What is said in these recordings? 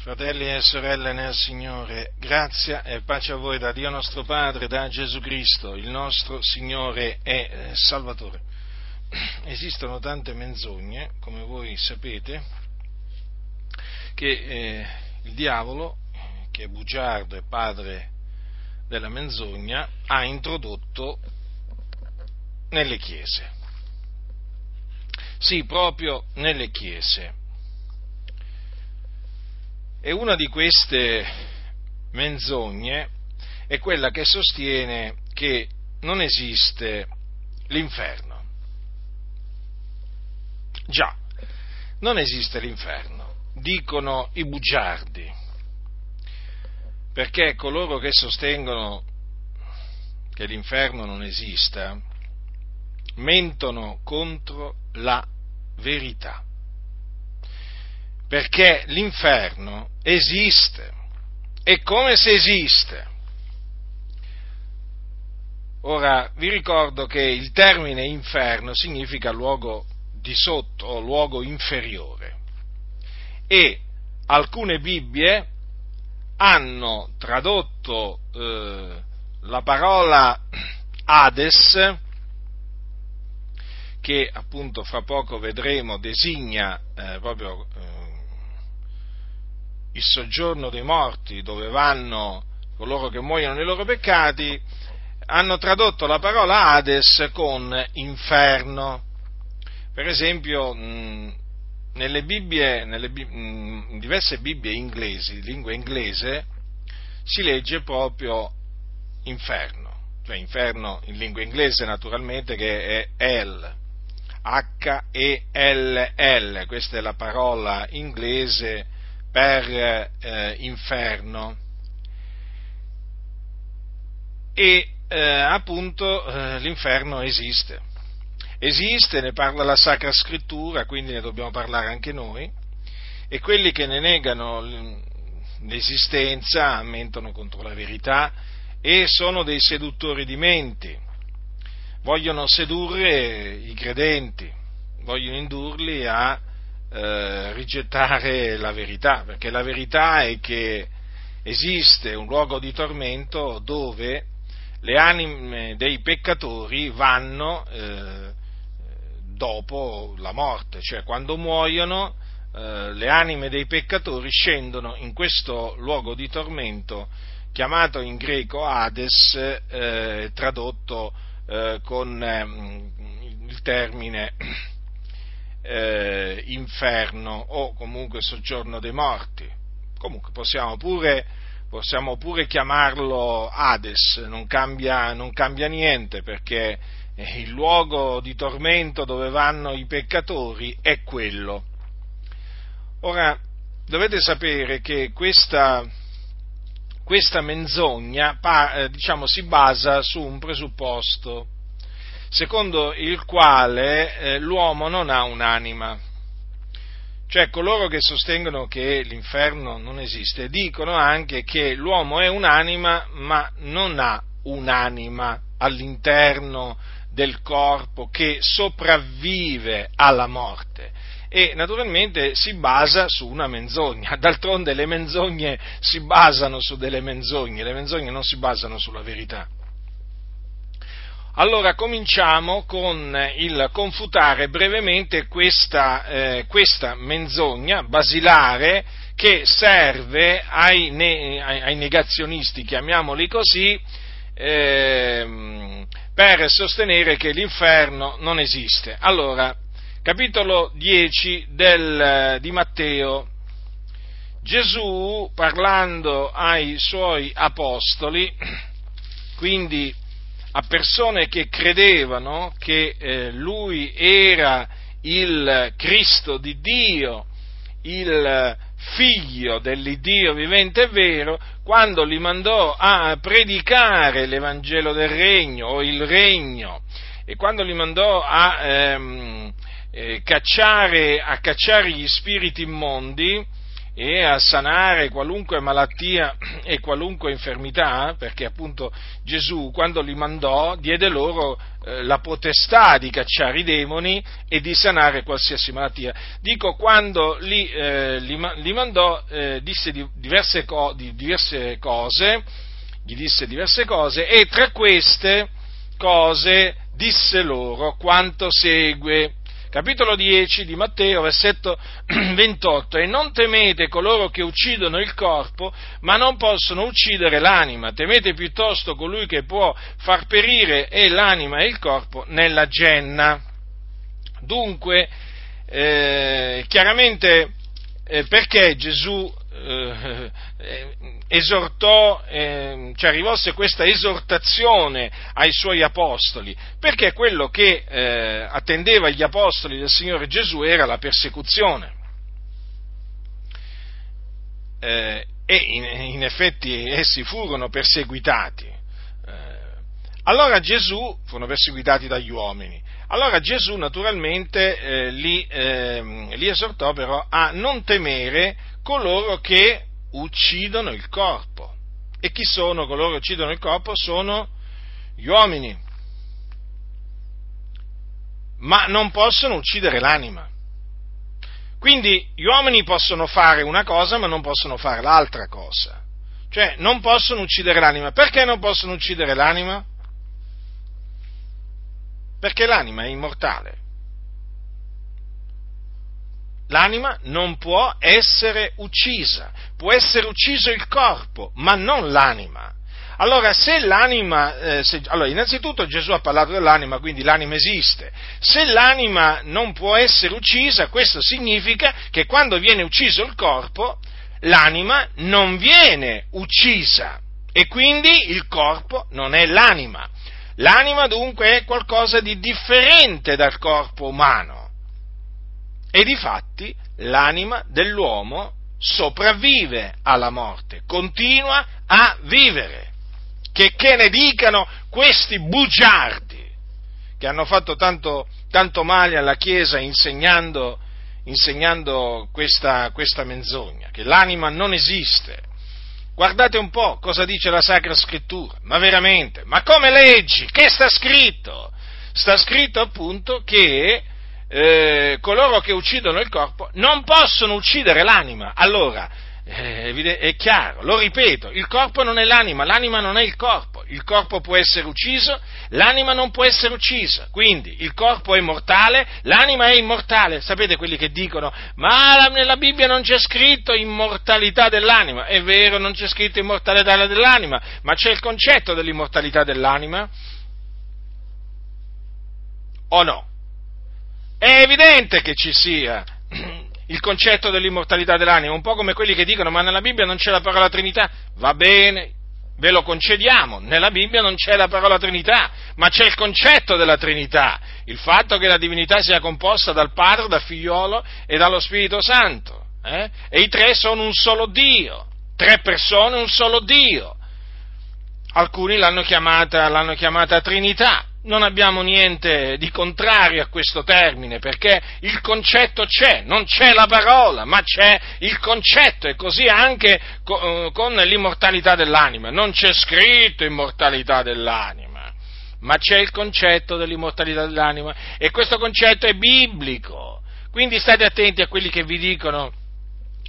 Fratelli e sorelle nel Signore, grazia e pace a voi da Dio nostro Padre, da Gesù Cristo, il nostro Signore e eh, Salvatore. Esistono tante menzogne, come voi sapete, che eh, il diavolo, che è bugiardo e padre della menzogna, ha introdotto nelle chiese. Sì, proprio nelle chiese e una di queste menzogne è quella che sostiene che non esiste l'inferno. Già, non esiste l'inferno, dicono i bugiardi, perché coloro che sostengono che l'inferno non esista mentono contro la verità perché l'inferno esiste, è come se esiste. Ora, vi ricordo che il termine inferno significa luogo di sotto o luogo inferiore e alcune Bibbie hanno tradotto eh, la parola Hades, che appunto fra poco vedremo designa eh, proprio eh, il soggiorno dei morti, dove vanno coloro che muoiono nei loro peccati, hanno tradotto la parola Hades con inferno. Per esempio, nelle Bibbie, nelle, in diverse Bibbie inglesi, di lingua inglese, si legge proprio inferno, cioè inferno in lingua inglese naturalmente che è Hell, H-E-L-L, questa è la parola inglese per eh, inferno. E eh, appunto eh, l'inferno esiste. Esiste, ne parla la Sacra Scrittura, quindi ne dobbiamo parlare anche noi, e quelli che ne negano l'esistenza mentono contro la verità e sono dei seduttori di menti, vogliono sedurre i credenti, vogliono indurli a eh, rigettare la verità, perché la verità è che esiste un luogo di tormento dove le anime dei peccatori vanno eh, dopo la morte, cioè quando muoiono eh, le anime dei peccatori scendono in questo luogo di tormento chiamato in greco Hades, eh, tradotto eh, con ehm, il termine eh, inferno o comunque soggiorno dei morti. Comunque possiamo pure, possiamo pure chiamarlo Hades, non cambia, non cambia niente perché il luogo di tormento dove vanno i peccatori è quello. Ora, dovete sapere che questa, questa menzogna diciamo, si basa su un presupposto secondo il quale eh, l'uomo non ha un'anima. Cioè coloro che sostengono che l'inferno non esiste dicono anche che l'uomo è un'anima ma non ha un'anima all'interno del corpo che sopravvive alla morte e naturalmente si basa su una menzogna. D'altronde le menzogne si basano su delle menzogne, le menzogne non si basano sulla verità. Allora cominciamo con il confutare brevemente questa, eh, questa menzogna basilare che serve ai, ne, ai negazionisti, chiamiamoli così, eh, per sostenere che l'inferno non esiste. Allora, capitolo 10 del, di Matteo. Gesù, parlando ai suoi apostoli, quindi a persone che credevano che eh, lui era il Cristo di Dio, il figlio dell'Iddio vivente e vero, quando li mandò a predicare l'Evangelo del Regno o il Regno e quando li mandò a, ehm, eh, cacciare, a cacciare gli spiriti immondi, e a sanare qualunque malattia e qualunque infermità, perché appunto Gesù quando li mandò diede loro eh, la potestà di cacciare i demoni e di sanare qualsiasi malattia. Dico quando li, eh, li, li mandò eh, disse di diverse, co- di diverse cose, gli disse diverse cose e tra queste cose disse loro quanto segue capitolo 10 di Matteo, versetto 28, e non temete coloro che uccidono il corpo, ma non possono uccidere l'anima, temete piuttosto colui che può far perire e l'anima e il corpo nella genna. Dunque, eh, chiaramente, eh, perché Gesù eh, eh, esortò, eh, cioè rivolse questa esortazione ai suoi apostoli, perché quello che eh, attendeva gli apostoli del Signore Gesù era la persecuzione. Eh, e in, in, effetti essi furono perseguitati. Eh, allora Gesù, furono perseguitati dagli uomini, allora Gesù naturalmente eh, li, eh, li, esortò però a non temere coloro che uccidono il corpo. E chi sono coloro che uccidono il corpo? Sono gli uomini. Ma non possono uccidere l'anima. Quindi gli uomini possono fare una cosa ma non possono fare l'altra cosa. Cioè non possono uccidere l'anima. Perché non possono uccidere l'anima? perché l'anima è immortale. L'anima non può essere uccisa, può essere ucciso il corpo, ma non l'anima. Allora, se l'anima, eh, se, allora, innanzitutto Gesù ha parlato dell'anima, quindi l'anima esiste. Se l'anima non può essere uccisa, questo significa che quando viene ucciso il corpo, l'anima non viene uccisa e quindi il corpo non è l'anima. L'anima dunque è qualcosa di differente dal corpo umano e di fatti l'anima dell'uomo sopravvive alla morte, continua a vivere. Che, che ne dicano questi bugiardi che hanno fatto tanto, tanto male alla Chiesa insegnando, insegnando questa, questa menzogna, che l'anima non esiste, Guardate un po' cosa dice la Sacra Scrittura, ma veramente, ma come leggi? Che sta scritto? Sta scritto appunto che eh, coloro che uccidono il corpo non possono uccidere l'anima. Allora, eh, è chiaro, lo ripeto, il corpo non è l'anima, l'anima non è il corpo, il corpo può essere ucciso, l'anima non può essere uccisa, quindi il corpo è mortale, l'anima è immortale, sapete quelli che dicono, ma nella Bibbia non c'è scritto immortalità dell'anima, è vero, non c'è scritto immortalità dell'anima, ma c'è il concetto dell'immortalità dell'anima? O no? È evidente che ci sia il concetto dell'immortalità dell'anima, un po' come quelli che dicono ma nella Bibbia non c'è la parola Trinità, va bene, ve lo concediamo, nella Bibbia non c'è la parola Trinità, ma c'è il concetto della Trinità, il fatto che la divinità sia composta dal Padre, dal Figliolo e dallo Spirito Santo, eh? e i tre sono un solo Dio, tre persone un solo Dio. Alcuni l'hanno chiamata, l'hanno chiamata Trinità, non abbiamo niente di contrario a questo termine, perché il concetto c'è, non c'è la parola, ma c'è il concetto, e così anche eh, con l'immortalità dell'anima. Non c'è scritto immortalità dell'anima, ma c'è il concetto dell'immortalità dell'anima, e questo concetto è biblico. Quindi state attenti a quelli che vi dicono,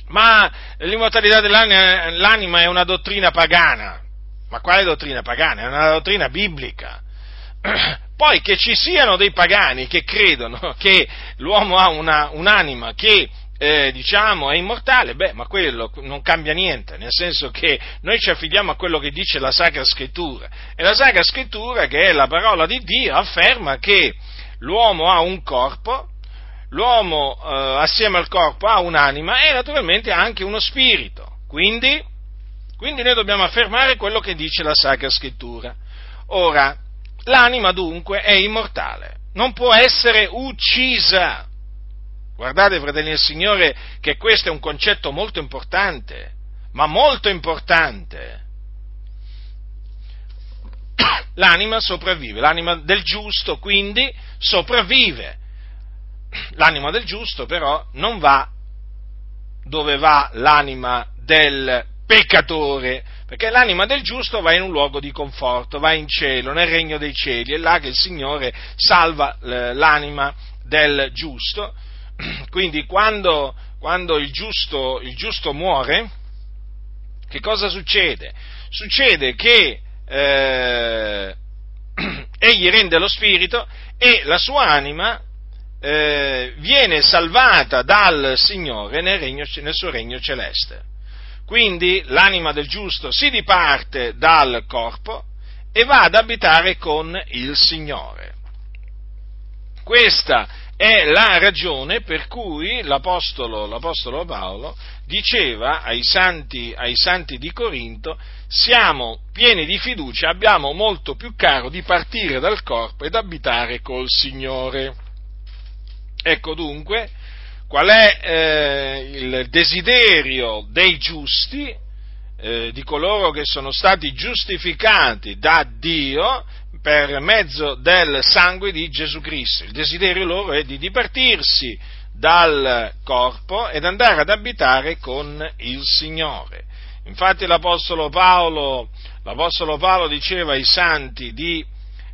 ma l'immortalità dell'anima è una dottrina pagana. Ma quale dottrina pagana? È una dottrina biblica poi che ci siano dei pagani che credono che l'uomo ha una, un'anima che eh, diciamo è immortale, beh, ma quello non cambia niente, nel senso che noi ci affidiamo a quello che dice la Sacra Scrittura e la Sacra Scrittura, che è la parola di Dio, afferma che l'uomo ha un corpo, l'uomo eh, assieme al corpo ha un'anima e naturalmente ha anche uno spirito, quindi, quindi noi dobbiamo affermare quello che dice la Sacra Scrittura. Ora, L'anima dunque è immortale, non può essere uccisa. Guardate, fratelli del Signore, che questo è un concetto molto importante, ma molto importante. L'anima sopravvive, l'anima del giusto quindi sopravvive. L'anima del giusto però non va dove va l'anima del peccatore, perché l'anima del giusto va in un luogo di conforto, va in cielo, nel regno dei cieli, è là che il Signore salva eh, l'anima del giusto. Quindi quando, quando il, giusto, il giusto muore, che cosa succede? Succede che eh, egli rende lo spirito e la sua anima eh, viene salvata dal Signore nel, regno, nel suo regno celeste. Quindi l'anima del giusto si diparte dal corpo e va ad abitare con il Signore. Questa è la ragione per cui l'Apostolo, l'Apostolo Paolo diceva ai santi, ai santi, di Corinto, siamo pieni di fiducia, abbiamo molto più caro di partire dal corpo ed abitare col Signore. Ecco dunque qual è eh, il desiderio dei giusti, eh, di coloro che sono stati giustificati da Dio per mezzo del sangue di Gesù Cristo. Il desiderio loro è di dipartirsi dal corpo ed andare ad abitare con il Signore. Infatti l'Apostolo Paolo, l'Apostolo Paolo diceva ai santi di,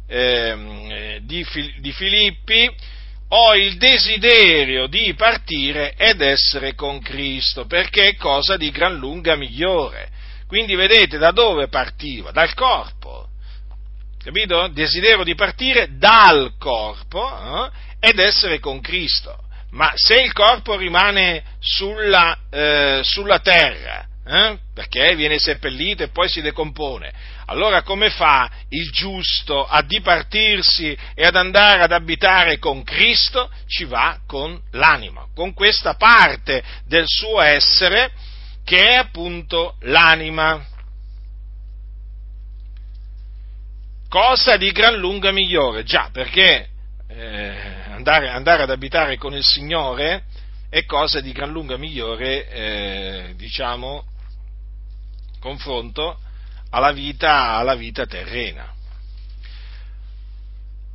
eh, di, di Filippi, ho il desiderio di partire ed essere con Cristo, perché è cosa di gran lunga migliore. Quindi vedete da dove partiva? Dal corpo. Capito? Desiderio di partire dal corpo eh, ed essere con Cristo. Ma se il corpo rimane sulla, eh, sulla terra, eh, perché viene seppellito e poi si decompone, allora come fa il giusto a dipartirsi e ad andare ad abitare con Cristo? Ci va con l'anima, con questa parte del suo essere che è appunto l'anima. Cosa di gran lunga migliore, già perché eh, andare, andare, ad abitare con il Signore è cosa di gran lunga migliore, eh, diciamo, confronto alla vita, alla vita terrena.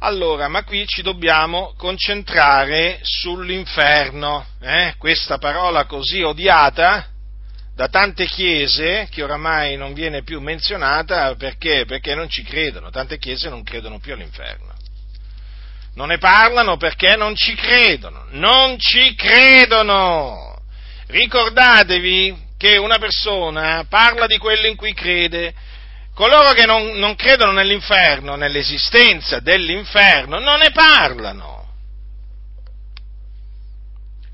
Allora, ma qui ci dobbiamo concentrare sull'inferno, eh? questa parola così odiata da tante chiese che oramai non viene più menzionata perché? Perché non ci credono, tante chiese non credono più all'inferno. Non ne parlano perché non ci credono, non ci credono. Ricordatevi che una persona parla di quello in cui crede, coloro che non, non credono nell'inferno, nell'esistenza dell'inferno, non ne parlano.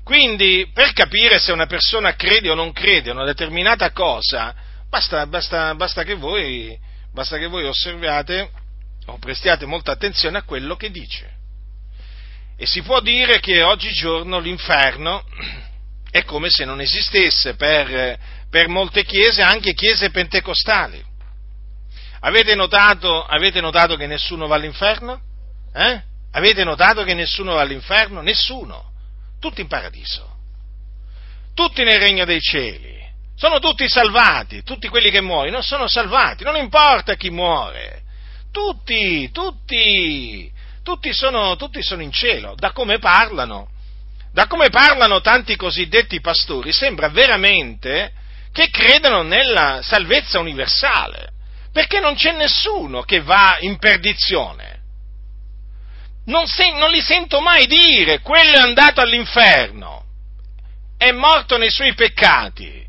Quindi, per capire se una persona crede o non crede a una determinata cosa, basta, basta, basta, che, voi, basta che voi osserviate o prestiate molta attenzione a quello che dice. E si può dire che oggigiorno l'inferno è come se non esistesse per, per molte chiese, anche chiese pentecostali. Avete notato, avete notato che nessuno va all'inferno? Eh? Avete notato che nessuno va all'inferno? Nessuno. Tutti in paradiso. Tutti nel regno dei cieli. Sono tutti salvati. Tutti quelli che muoiono sono salvati. Non importa chi muore. Tutti, tutti. Tutti sono, tutti sono in cielo. Da come parlano da come parlano tanti cosiddetti pastori, sembra veramente che credano nella salvezza universale, perché non c'è nessuno che va in perdizione. Non, se, non li sento mai dire, quello è andato all'inferno, è morto nei suoi peccati.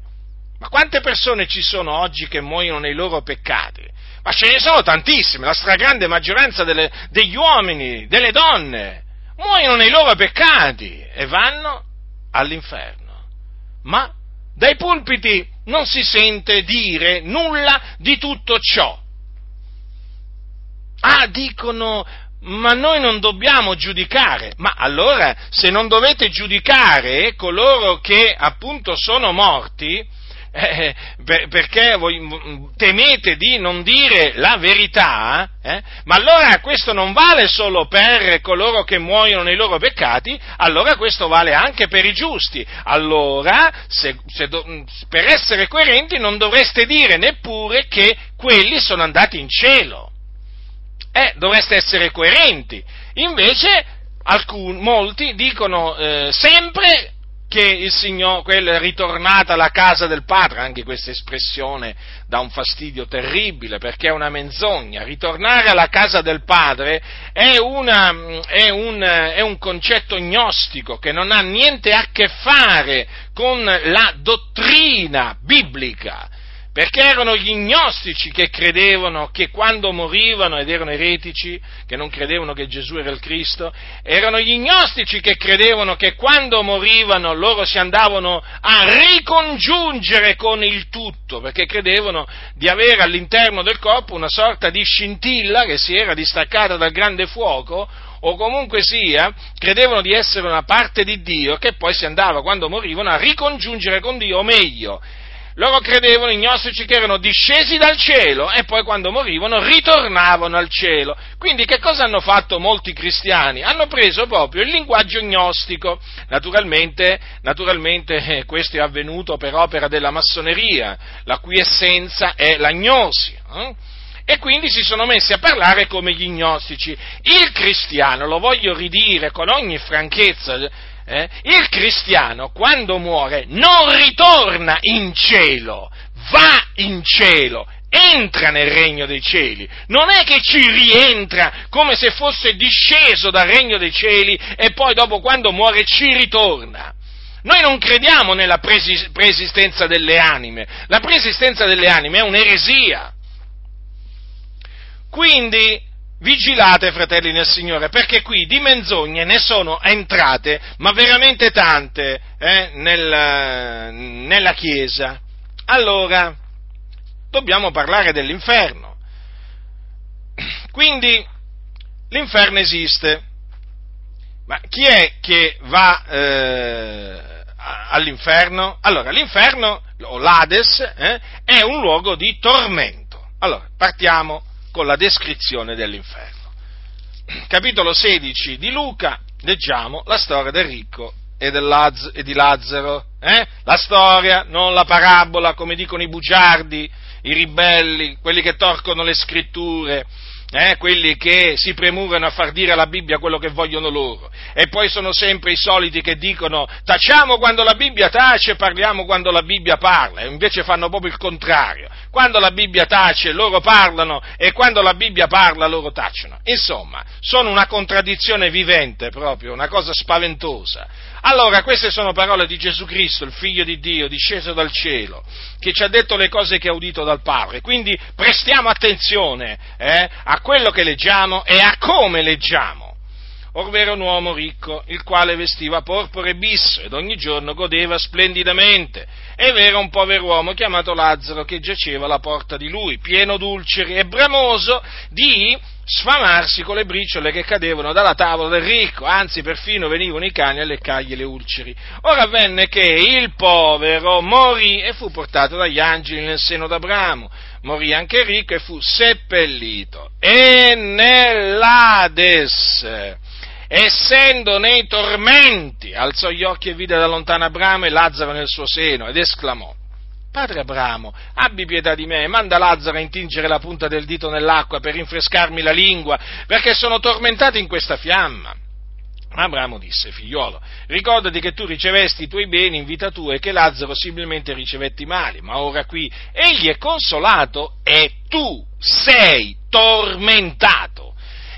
Ma quante persone ci sono oggi che muoiono nei loro peccati? Ma ce ne sono tantissime, la stragrande maggioranza delle, degli uomini, delle donne, muoiono nei loro peccati e vanno all'inferno. Ma dai pulpiti non si sente dire nulla di tutto ciò. Ah, dicono, ma noi non dobbiamo giudicare. Ma allora, se non dovete giudicare coloro che appunto sono morti, eh, per, perché voi temete di non dire la verità, eh? ma allora questo non vale solo per coloro che muoiono nei loro peccati, allora questo vale anche per i giusti. Allora, se, se per essere coerenti, non dovreste dire neppure che quelli sono andati in cielo. Eh, dovreste essere coerenti. Invece, alcun, molti dicono eh, sempre che il Signore, quella è ritornata alla casa del Padre, anche questa espressione dà un fastidio terribile perché è una menzogna. Ritornare alla casa del Padre è, una, è, un, è un concetto gnostico che non ha niente a che fare con la dottrina biblica perché erano gli gnostici che credevano che quando morivano, ed erano eretici, che non credevano che Gesù era il Cristo, erano gli gnostici che credevano che quando morivano loro si andavano a ricongiungere con il tutto, perché credevano di avere all'interno del corpo una sorta di scintilla che si era distaccata dal grande fuoco, o comunque sia, credevano di essere una parte di Dio che poi si andava, quando morivano, a ricongiungere con Dio, o meglio, loro credevano, i gnostici, che erano discesi dal cielo e poi quando morivano ritornavano al cielo. Quindi che cosa hanno fatto molti cristiani? Hanno preso proprio il linguaggio gnostico. Naturalmente, naturalmente eh, questo è avvenuto per opera della massoneria, la cui essenza è la gnosi. Eh? e quindi si sono messi a parlare come gli gnostici. Il cristiano, lo voglio ridire con ogni franchezza, eh, il cristiano quando muore non ritorna in cielo, va in cielo, entra nel regno dei cieli, non è che ci rientra come se fosse disceso dal regno dei cieli e poi dopo quando muore ci ritorna. Noi non crediamo nella preesistenza delle anime, la preesistenza delle anime è un'eresia. Quindi Vigilate, fratelli nel Signore, perché qui di menzogne ne sono entrate, ma veramente tante, eh, nel, nella Chiesa. Allora, dobbiamo parlare dell'inferno. Quindi, l'inferno esiste. Ma chi è che va eh, all'inferno? Allora, l'inferno, o l'Ades, eh, è un luogo di tormento. Allora, partiamo con la descrizione dell'inferno. Capitolo 16 di Luca, leggiamo la storia del ricco e, e di Lazzaro. Eh? La storia, non la parabola, come dicono i bugiardi, i ribelli, quelli che torcono le scritture eh, quelli che si premurano a far dire alla Bibbia quello che vogliono loro, e poi sono sempre i soliti che dicono tacciamo quando la Bibbia tace parliamo quando la Bibbia parla, e invece fanno proprio il contrario, quando la Bibbia tace loro parlano e quando la Bibbia parla loro tacciono. Insomma, sono una contraddizione vivente proprio, una cosa spaventosa. Allora, queste sono parole di Gesù Cristo, il Figlio di Dio, disceso dal cielo, che ci ha detto le cose che ha udito dal Padre. Quindi prestiamo attenzione eh, a quello che leggiamo e a come leggiamo. Orvero un uomo ricco, il quale vestiva porpore e bisso ed ogni giorno godeva splendidamente. E v'era un povero uomo chiamato Lazzaro che giaceva alla porta di lui, pieno d'ulceri e bramoso di sfamarsi con le briciole che cadevano dalla tavola del ricco, anzi perfino venivano i cani a leccargli le ulceri. Ora avvenne che il povero morì e fu portato dagli angeli nel seno d'Abramo, morì anche ricco e fu seppellito. E nell'Ades, essendo nei tormenti, alzò gli occhi e vide da lontano Abramo e Lazzaro nel suo seno ed esclamò, Padre Abramo, abbi pietà di me, manda Lazzaro a intingere la punta del dito nell'acqua per rinfrescarmi la lingua, perché sono tormentato in questa fiamma. Abramo disse, figliolo, ricordati che tu ricevesti i tuoi beni in vita tua e che Lazzaro similmente ricevetti mali, ma ora qui egli è consolato e tu sei tormentato.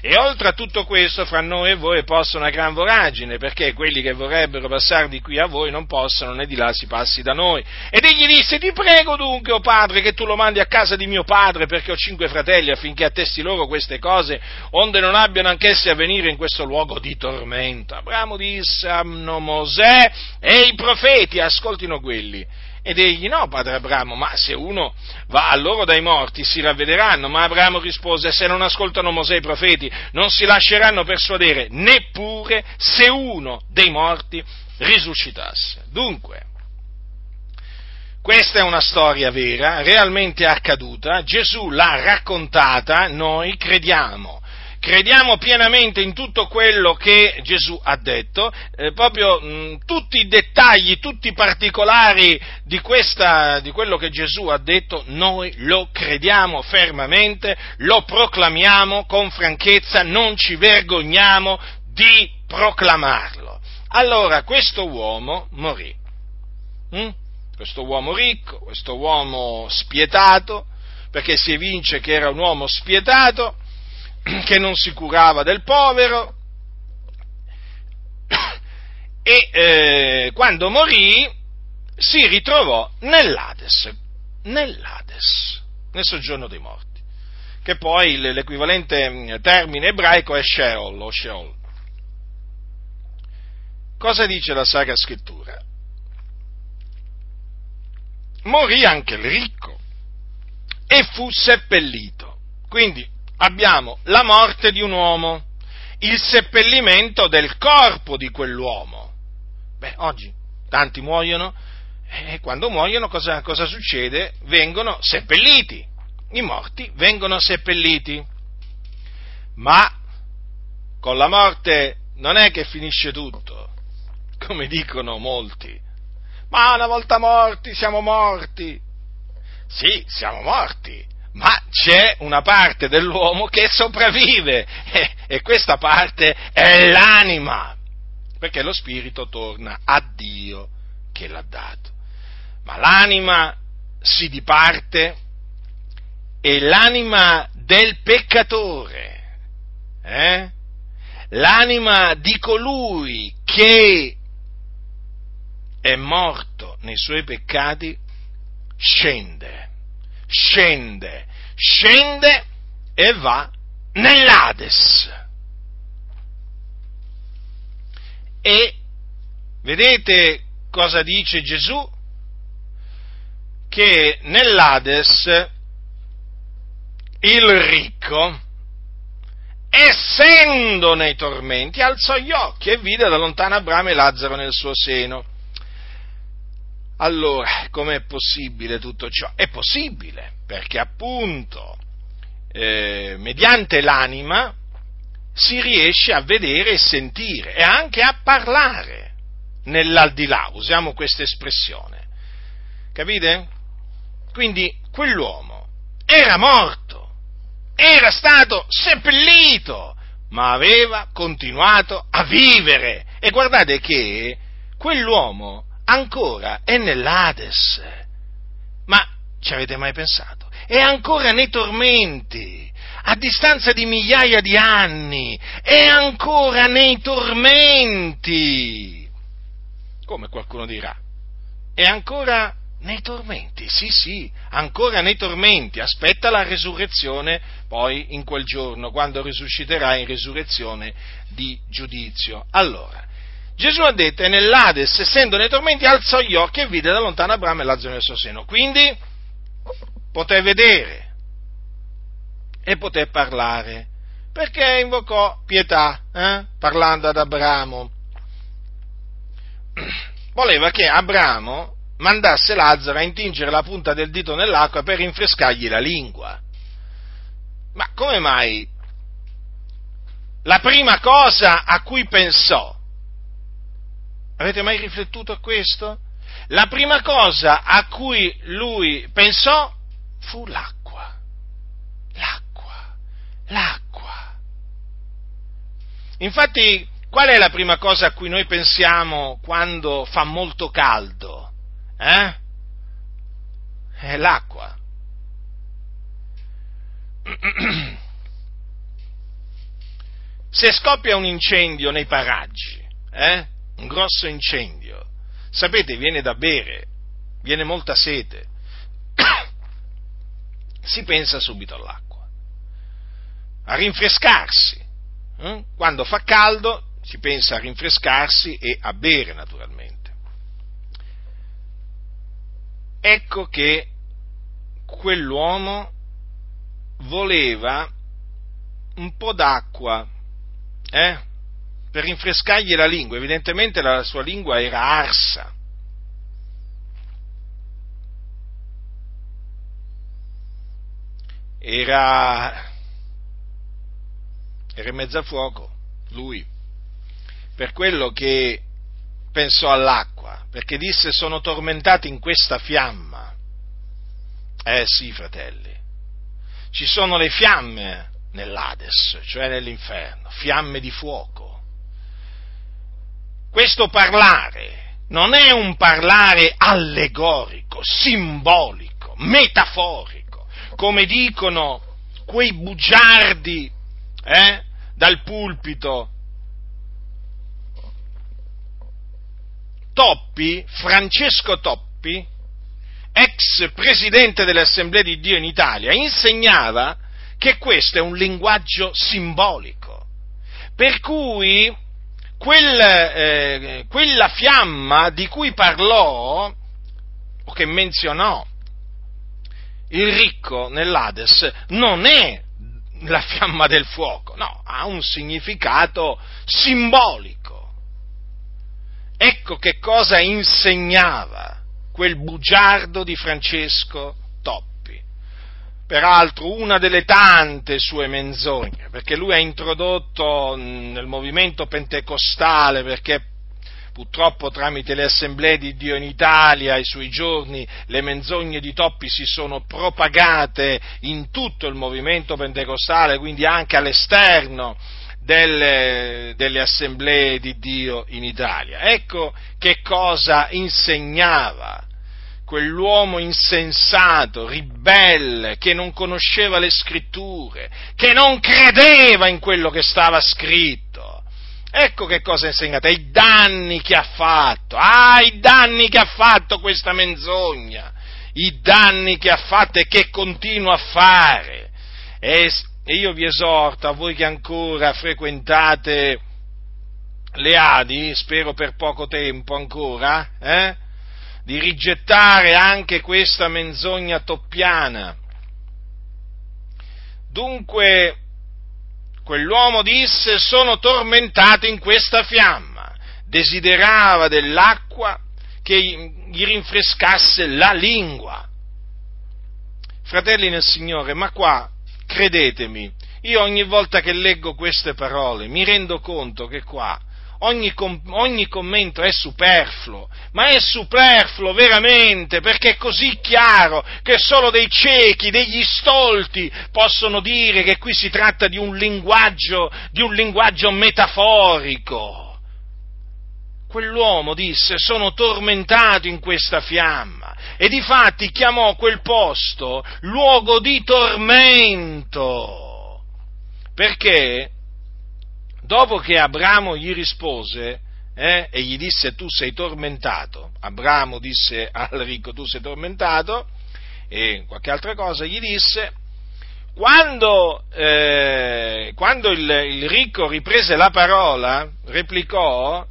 E oltre a tutto questo, fra noi e voi possa una gran voragine, perché quelli che vorrebbero passare di qui a voi non possono, né di là si passi da noi. Ed egli disse, ti prego dunque, o oh padre, che tu lo mandi a casa di mio padre, perché ho cinque fratelli, affinché attesti loro queste cose, onde non abbiano anch'essi a venire in questo luogo di tormento. Abramo disse, amno Mosè e i profeti, ascoltino quelli ed egli no, padre Abramo, ma se uno va a loro dai morti si ravvederanno. Ma Abramo rispose, se non ascoltano Mosè i profeti non si lasceranno persuadere, neppure se uno dei morti risuscitasse. Dunque, questa è una storia vera, realmente accaduta, Gesù l'ha raccontata, noi crediamo crediamo pienamente in tutto quello che Gesù ha detto, eh, proprio mh, tutti i dettagli, tutti i particolari di, questa, di quello che Gesù ha detto, noi lo crediamo fermamente, lo proclamiamo con franchezza, non ci vergogniamo di proclamarlo. Allora questo uomo morì. Mm? Questo uomo ricco, questo uomo spietato, perché si evince che era un uomo spietato, che non si curava del povero, e eh, quando morì si ritrovò nell'Ades, nell'Ades, nel soggiorno dei morti, che poi l'equivalente mm, termine ebraico è Sheol o Sheol. Cosa dice la Sacra Scrittura? Morì anche il ricco e fu seppellito. Quindi abbiamo la morte di un uomo, il seppellimento del corpo di quell'uomo. Beh, oggi tanti muoiono e quando muoiono cosa, cosa succede? Vengono seppelliti. I morti vengono seppelliti. Ma con la morte non è che finisce tutto, come dicono molti. Ma una volta morti siamo morti. Sì, siamo morti, ma c'è una parte dell'uomo che sopravvive e, e questa parte è l'anima, perché lo spirito torna a Dio che l'ha dato. Ma l'anima si diparte e l'anima del peccatore, eh? l'anima di colui che è morto nei suoi peccati, scende, scende, scende e va nell'Ades. E vedete cosa dice Gesù? Che nell'Ades il ricco, essendo nei tormenti, alzò gli occhi e vide da lontano Abramo e Lazzaro nel suo seno. Allora, com'è possibile tutto ciò? È possibile, perché appunto, eh, mediante l'anima, si riesce a vedere e sentire e anche a parlare nell'aldilà, usiamo questa espressione. Capite? Quindi quell'uomo era morto, era stato seppellito, ma aveva continuato a vivere. E guardate che quell'uomo ancora è nell'Ades. Ma ci avete mai pensato? È ancora nei tormenti, a distanza di migliaia di anni, è ancora nei tormenti. Come qualcuno dirà? È ancora nei tormenti, sì sì, ancora nei tormenti, aspetta la resurrezione poi in quel giorno, quando risusciterà in resurrezione di giudizio. Allora, Gesù ha detto, e nell'Ades, essendo nei tormenti, alzò gli occhi e vide da lontano Abramo e Lazzaro nel suo seno. Quindi poté vedere e poté parlare, perché invocò pietà, eh? parlando ad Abramo. Voleva che Abramo mandasse Lazzaro a intingere la punta del dito nell'acqua per rinfrescargli la lingua. Ma come mai la prima cosa a cui pensò Avete mai riflettuto a questo? La prima cosa a cui lui pensò fu l'acqua. L'acqua. L'acqua. Infatti, qual è la prima cosa a cui noi pensiamo quando fa molto caldo? Eh? È l'acqua. Se scoppia un incendio nei paraggi, eh? Un grosso incendio, sapete, viene da bere, viene molta sete, si pensa subito all'acqua, a rinfrescarsi. Eh? Quando fa caldo si pensa a rinfrescarsi e a bere naturalmente. Ecco che quell'uomo voleva un po' d'acqua, eh? Per rinfrescargli la lingua, evidentemente la sua lingua era arsa. Era, era in mezzo a fuoco, lui, per quello che pensò all'acqua, perché disse sono tormentati in questa fiamma. Eh sì, fratelli, ci sono le fiamme nell'Ades, cioè nell'inferno, fiamme di fuoco questo parlare non è un parlare allegorico, simbolico, metaforico, come dicono quei bugiardi eh, dal pulpito. Toppi, Francesco Toppi, ex presidente dell'Assemblea di Dio in Italia, insegnava che questo è un linguaggio simbolico, per cui quel, eh, quella fiamma di cui parlò, o che menzionò il ricco nell'Ades, non è la fiamma del fuoco, no, ha un significato simbolico. Ecco che cosa insegnava quel bugiardo di Francesco. Peraltro una delle tante sue menzogne, perché lui ha introdotto nel movimento pentecostale, perché purtroppo tramite le assemblee di Dio in Italia ai suoi giorni le menzogne di Toppi si sono propagate in tutto il movimento pentecostale, quindi anche all'esterno delle, delle assemblee di Dio in Italia. Ecco che cosa insegnava quell'uomo insensato, ribelle, che non conosceva le scritture, che non credeva in quello che stava scritto. Ecco che cosa ha insegnato, i danni che ha fatto, ah, i danni che ha fatto questa menzogna, i danni che ha fatto e che continua a fare. E e io vi esorto a voi che ancora frequentate le Adi, spero per poco tempo ancora, eh, di rigettare anche questa menzogna toppiana. Dunque, quell'uomo disse, sono tormentato in questa fiamma, desiderava dell'acqua che gli rinfrescasse la lingua. Fratelli nel Signore, ma qua credetemi, io ogni volta che leggo queste parole mi rendo conto che qua ogni, ogni, commento è superfluo, ma è superfluo veramente perché è così chiaro che solo dei ciechi, degli stolti possono dire che qui si tratta di un linguaggio, di un linguaggio metaforico. Quell'uomo disse sono tormentato in questa fiamma. E difatti chiamò quel posto luogo di tormento. Perché dopo che Abramo gli rispose eh, e gli disse tu sei tormentato, Abramo disse al ricco tu sei tormentato e qualche altra cosa gli disse, quando, eh, quando il, il, ricco riprese la parola, replicò,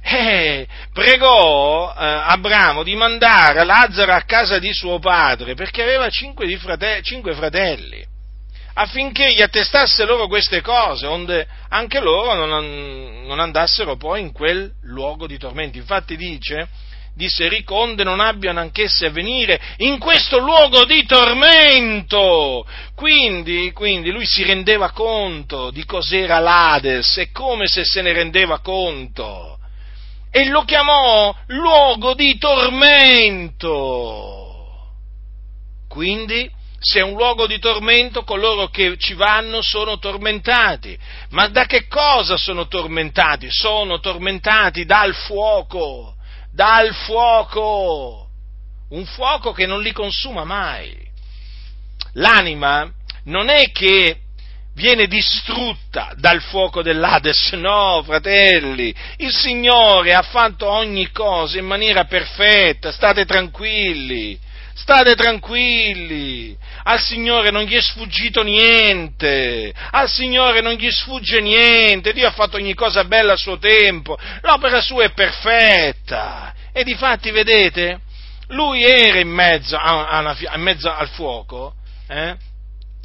eh, pregò eh, Abramo di mandare Lazzaro a casa di suo padre perché aveva cinque, frate- cinque fratelli affinché gli attestasse loro queste cose, onde anche loro non, non, andassero poi in quel luogo di tormento. Infatti dice, disse ricco, non abbiano anch'esse a venire in questo luogo di tormento. Quindi, quindi lui si rendeva conto di cos'era l'Ades e come se se ne rendeva conto e lo chiamò luogo di tormento. Quindi, se è un luogo di tormento, coloro che ci vanno sono tormentati. Ma da che cosa sono tormentati? Sono tormentati dal fuoco, dal fuoco, un fuoco che non li consuma mai. L'anima non è che viene distrutta dal fuoco dell'Ades. No, fratelli, il Signore ha fatto ogni cosa in maniera perfetta, state tranquilli, state tranquilli, al Signore non gli è sfuggito niente, al Signore non gli sfugge niente, Dio ha fatto ogni cosa bella a suo tempo, l'opera sua è perfetta. E difatti, vedete, lui era in mezzo, a una, in mezzo al fuoco, eh?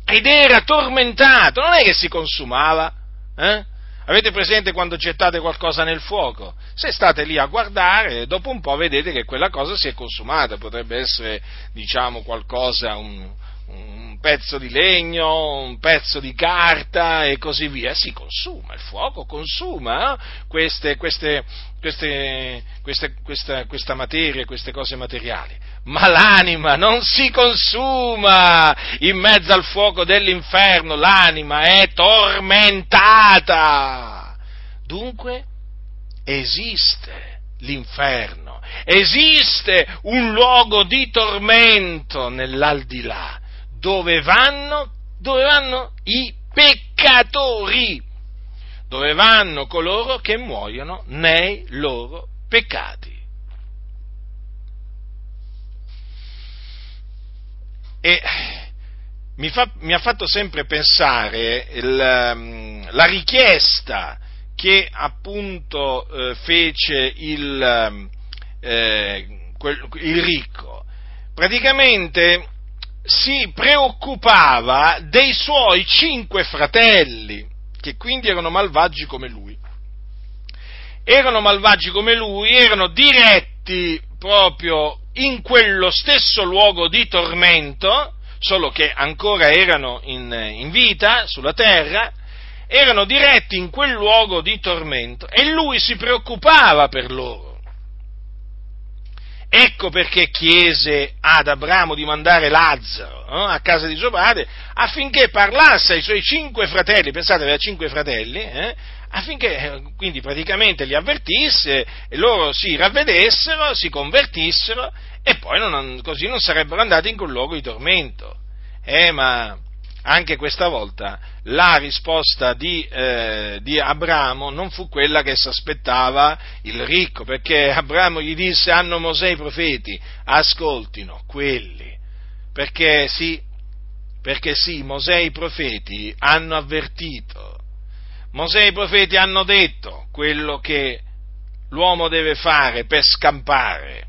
ed era tormentato, non è che si consumava. Eh? Avete presente quando gettate qualcosa nel fuoco? Se state lì a guardare, dopo un po' vedete che quella cosa si è consumata, potrebbe essere, diciamo, qualcosa, un, un pezzo di legno, un pezzo di carta e così via, si consuma, il fuoco consuma eh? queste, queste, queste, questa, questa materia, queste cose materiali ma l'anima non si consuma in mezzo al fuoco dell'inferno, l'anima è tormentata. Dunque, esiste l'inferno, esiste un luogo di tormento nell'aldilà, dove vanno, dove vanno i peccatori, dove vanno coloro che muoiono nei loro peccati. E mi, fa, mi ha fatto sempre pensare il, ehm, la richiesta che appunto eh, fece il, eh, quel, il ricco. Praticamente si preoccupava dei suoi cinque fratelli, che quindi erano malvagi come lui. Erano malvagi come lui, erano diretti proprio in quello stesso luogo di tormento, solo che ancora erano in, in vita sulla terra, erano diretti in quel luogo di tormento e lui si preoccupava per loro. Ecco perché chiese ad Abramo di mandare Lazzaro eh, a casa di suo padre affinché parlasse ai suoi cinque fratelli, pensate aveva cinque fratelli, eh, affinché eh, quindi praticamente li avvertisse e loro si ravvedessero, si convertissero e poi non, così non sarebbero andati in quel luogo di tormento. Eh, ma anche questa volta la risposta di, eh, di Abramo non fu quella che si aspettava il ricco, perché Abramo gli disse hanno Mosè i profeti, ascoltino quelli, perché sì, perché sì, Mosè i profeti hanno avvertito, Mosè e i profeti hanno detto quello che l'uomo deve fare per scampare,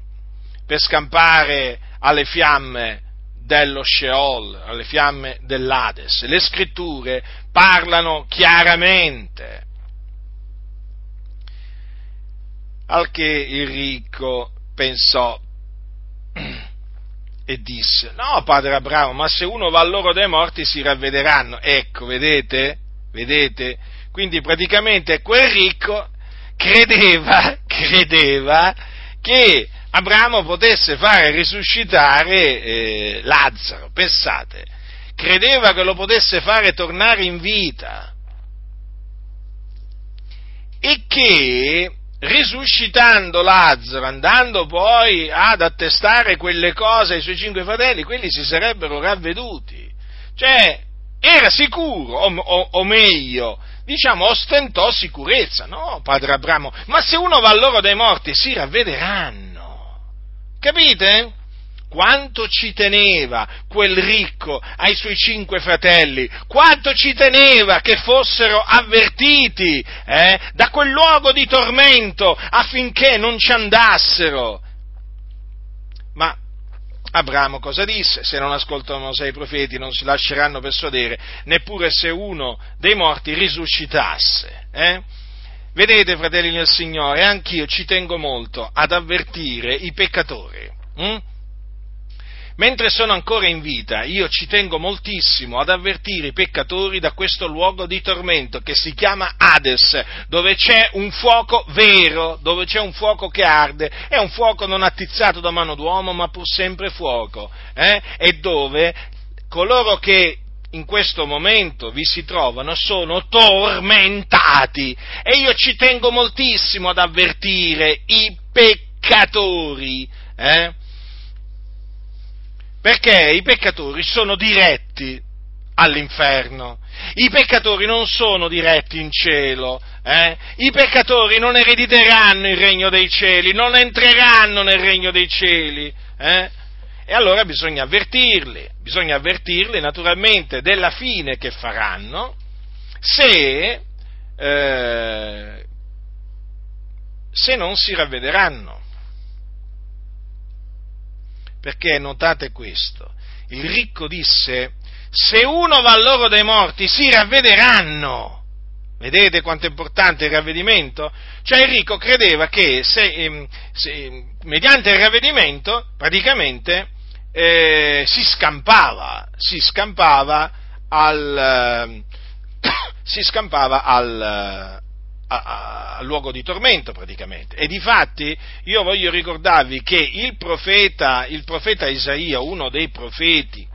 per scampare alle fiamme dello Sheol, alle fiamme dell'Ades. Le scritture parlano chiaramente. Al che il ricco pensò e disse, no padre Abramo, ma se uno va a loro dai morti si ravvederanno. Ecco, vedete? Vedete? Quindi praticamente quel ricco credeva, credeva che Abramo potesse fare risuscitare eh, Lazzaro, pensate, credeva che lo potesse fare tornare in vita e che risuscitando Lazzaro, andando poi ad attestare quelle cose ai suoi cinque fratelli, quelli si sarebbero ravveduti. Cioè, era sicuro, o, o, o meglio, diciamo, ostentò sicurezza, no, padre Abramo? Ma se uno va a loro dai morti si ravvederanno. Capite? Quanto ci teneva quel ricco ai suoi cinque fratelli, quanto ci teneva che fossero avvertiti eh, da quel luogo di tormento affinché non ci andassero. Ma Abramo cosa disse? Se non ascoltano Mosè i profeti non si lasceranno persuadere, neppure se uno dei morti risuscitasse. Eh? Vedete, fratelli nel Signore, anch'io ci tengo molto ad avvertire i peccatori. Hm? Mentre sono ancora in vita, io ci tengo moltissimo ad avvertire i peccatori da questo luogo di tormento che si chiama Hades, dove c'è un fuoco vero, dove c'è un fuoco che arde, è un fuoco non attizzato da mano d'uomo, ma pur sempre fuoco, eh? e dove coloro che in questo momento vi si trovano sono tormentati e io ci tengo moltissimo ad avvertire i peccatori, eh? perché i peccatori sono diretti all'inferno, i peccatori non sono diretti in cielo, eh? i peccatori non erediteranno il regno dei cieli, non entreranno nel regno dei cieli. Eh? E allora bisogna avvertirli, bisogna avvertirli naturalmente della fine che faranno se, eh, se non si ravvederanno. Perché notate questo, il ricco disse, se uno va loro dai morti si ravvederanno. Vedete quanto è importante il ravvedimento? Cioè il ricco credeva che se, ehm, se mediante il ravvedimento praticamente eh, si scampava, si scampava al, si scampava al, al luogo di tormento praticamente. E difatti io voglio ricordarvi che il profeta, il profeta Isaia, uno dei profeti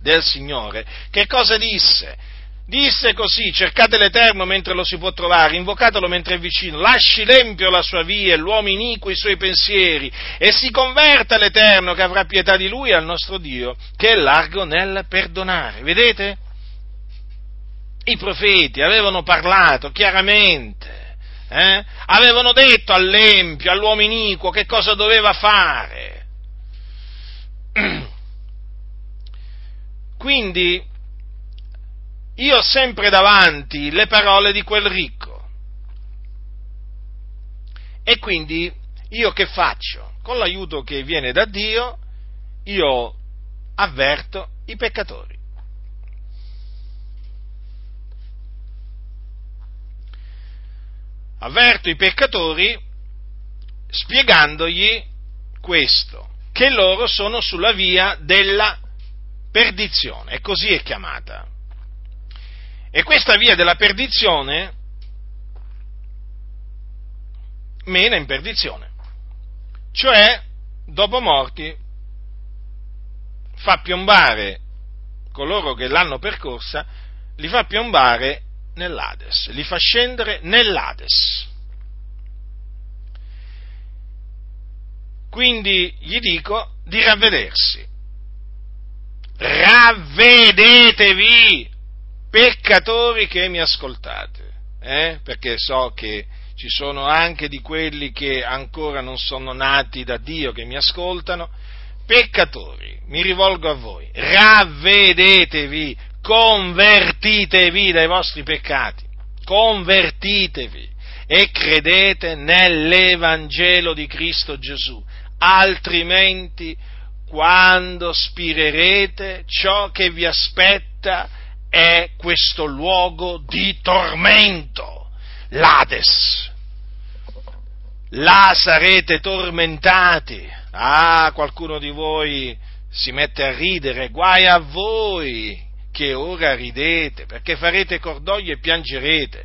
del Signore, che cosa disse? Disse così, cercate l'Eterno mentre lo si può trovare, invocatelo mentre è vicino, lasci l'empio la sua via, l'uomo iniquo i suoi pensieri, e si converta l'Eterno che avrà pietà di lui al nostro Dio, che è largo nel perdonare. Vedete? I profeti avevano parlato chiaramente, eh? avevano detto all'empio, all'uomo iniquo che cosa doveva fare. Quindi io ho sempre davanti le parole di quel ricco. E quindi io che faccio? Con l'aiuto che viene da Dio, io avverto i peccatori. Avverto i peccatori spiegandogli questo, che loro sono sulla via della perdizione, così è chiamata. E questa via della perdizione mena in perdizione, cioè dopo morti fa piombare coloro che l'hanno percorsa, li fa piombare nell'Ades, li fa scendere nell'Ades. Quindi gli dico di ravvedersi. Ravvedetevi, peccatori che mi ascoltate, eh? perché so che ci sono anche di quelli che ancora non sono nati da Dio che mi ascoltano, peccatori, mi rivolgo a voi, ravvedetevi, convertitevi dai vostri peccati, convertitevi e credete nell'Evangelo di Cristo Gesù, altrimenti quando spirerete ciò che vi aspetta è questo luogo di tormento, l'Ades. Là sarete tormentati. Ah, qualcuno di voi si mette a ridere, guai a voi che ora ridete, perché farete cordoglio e piangerete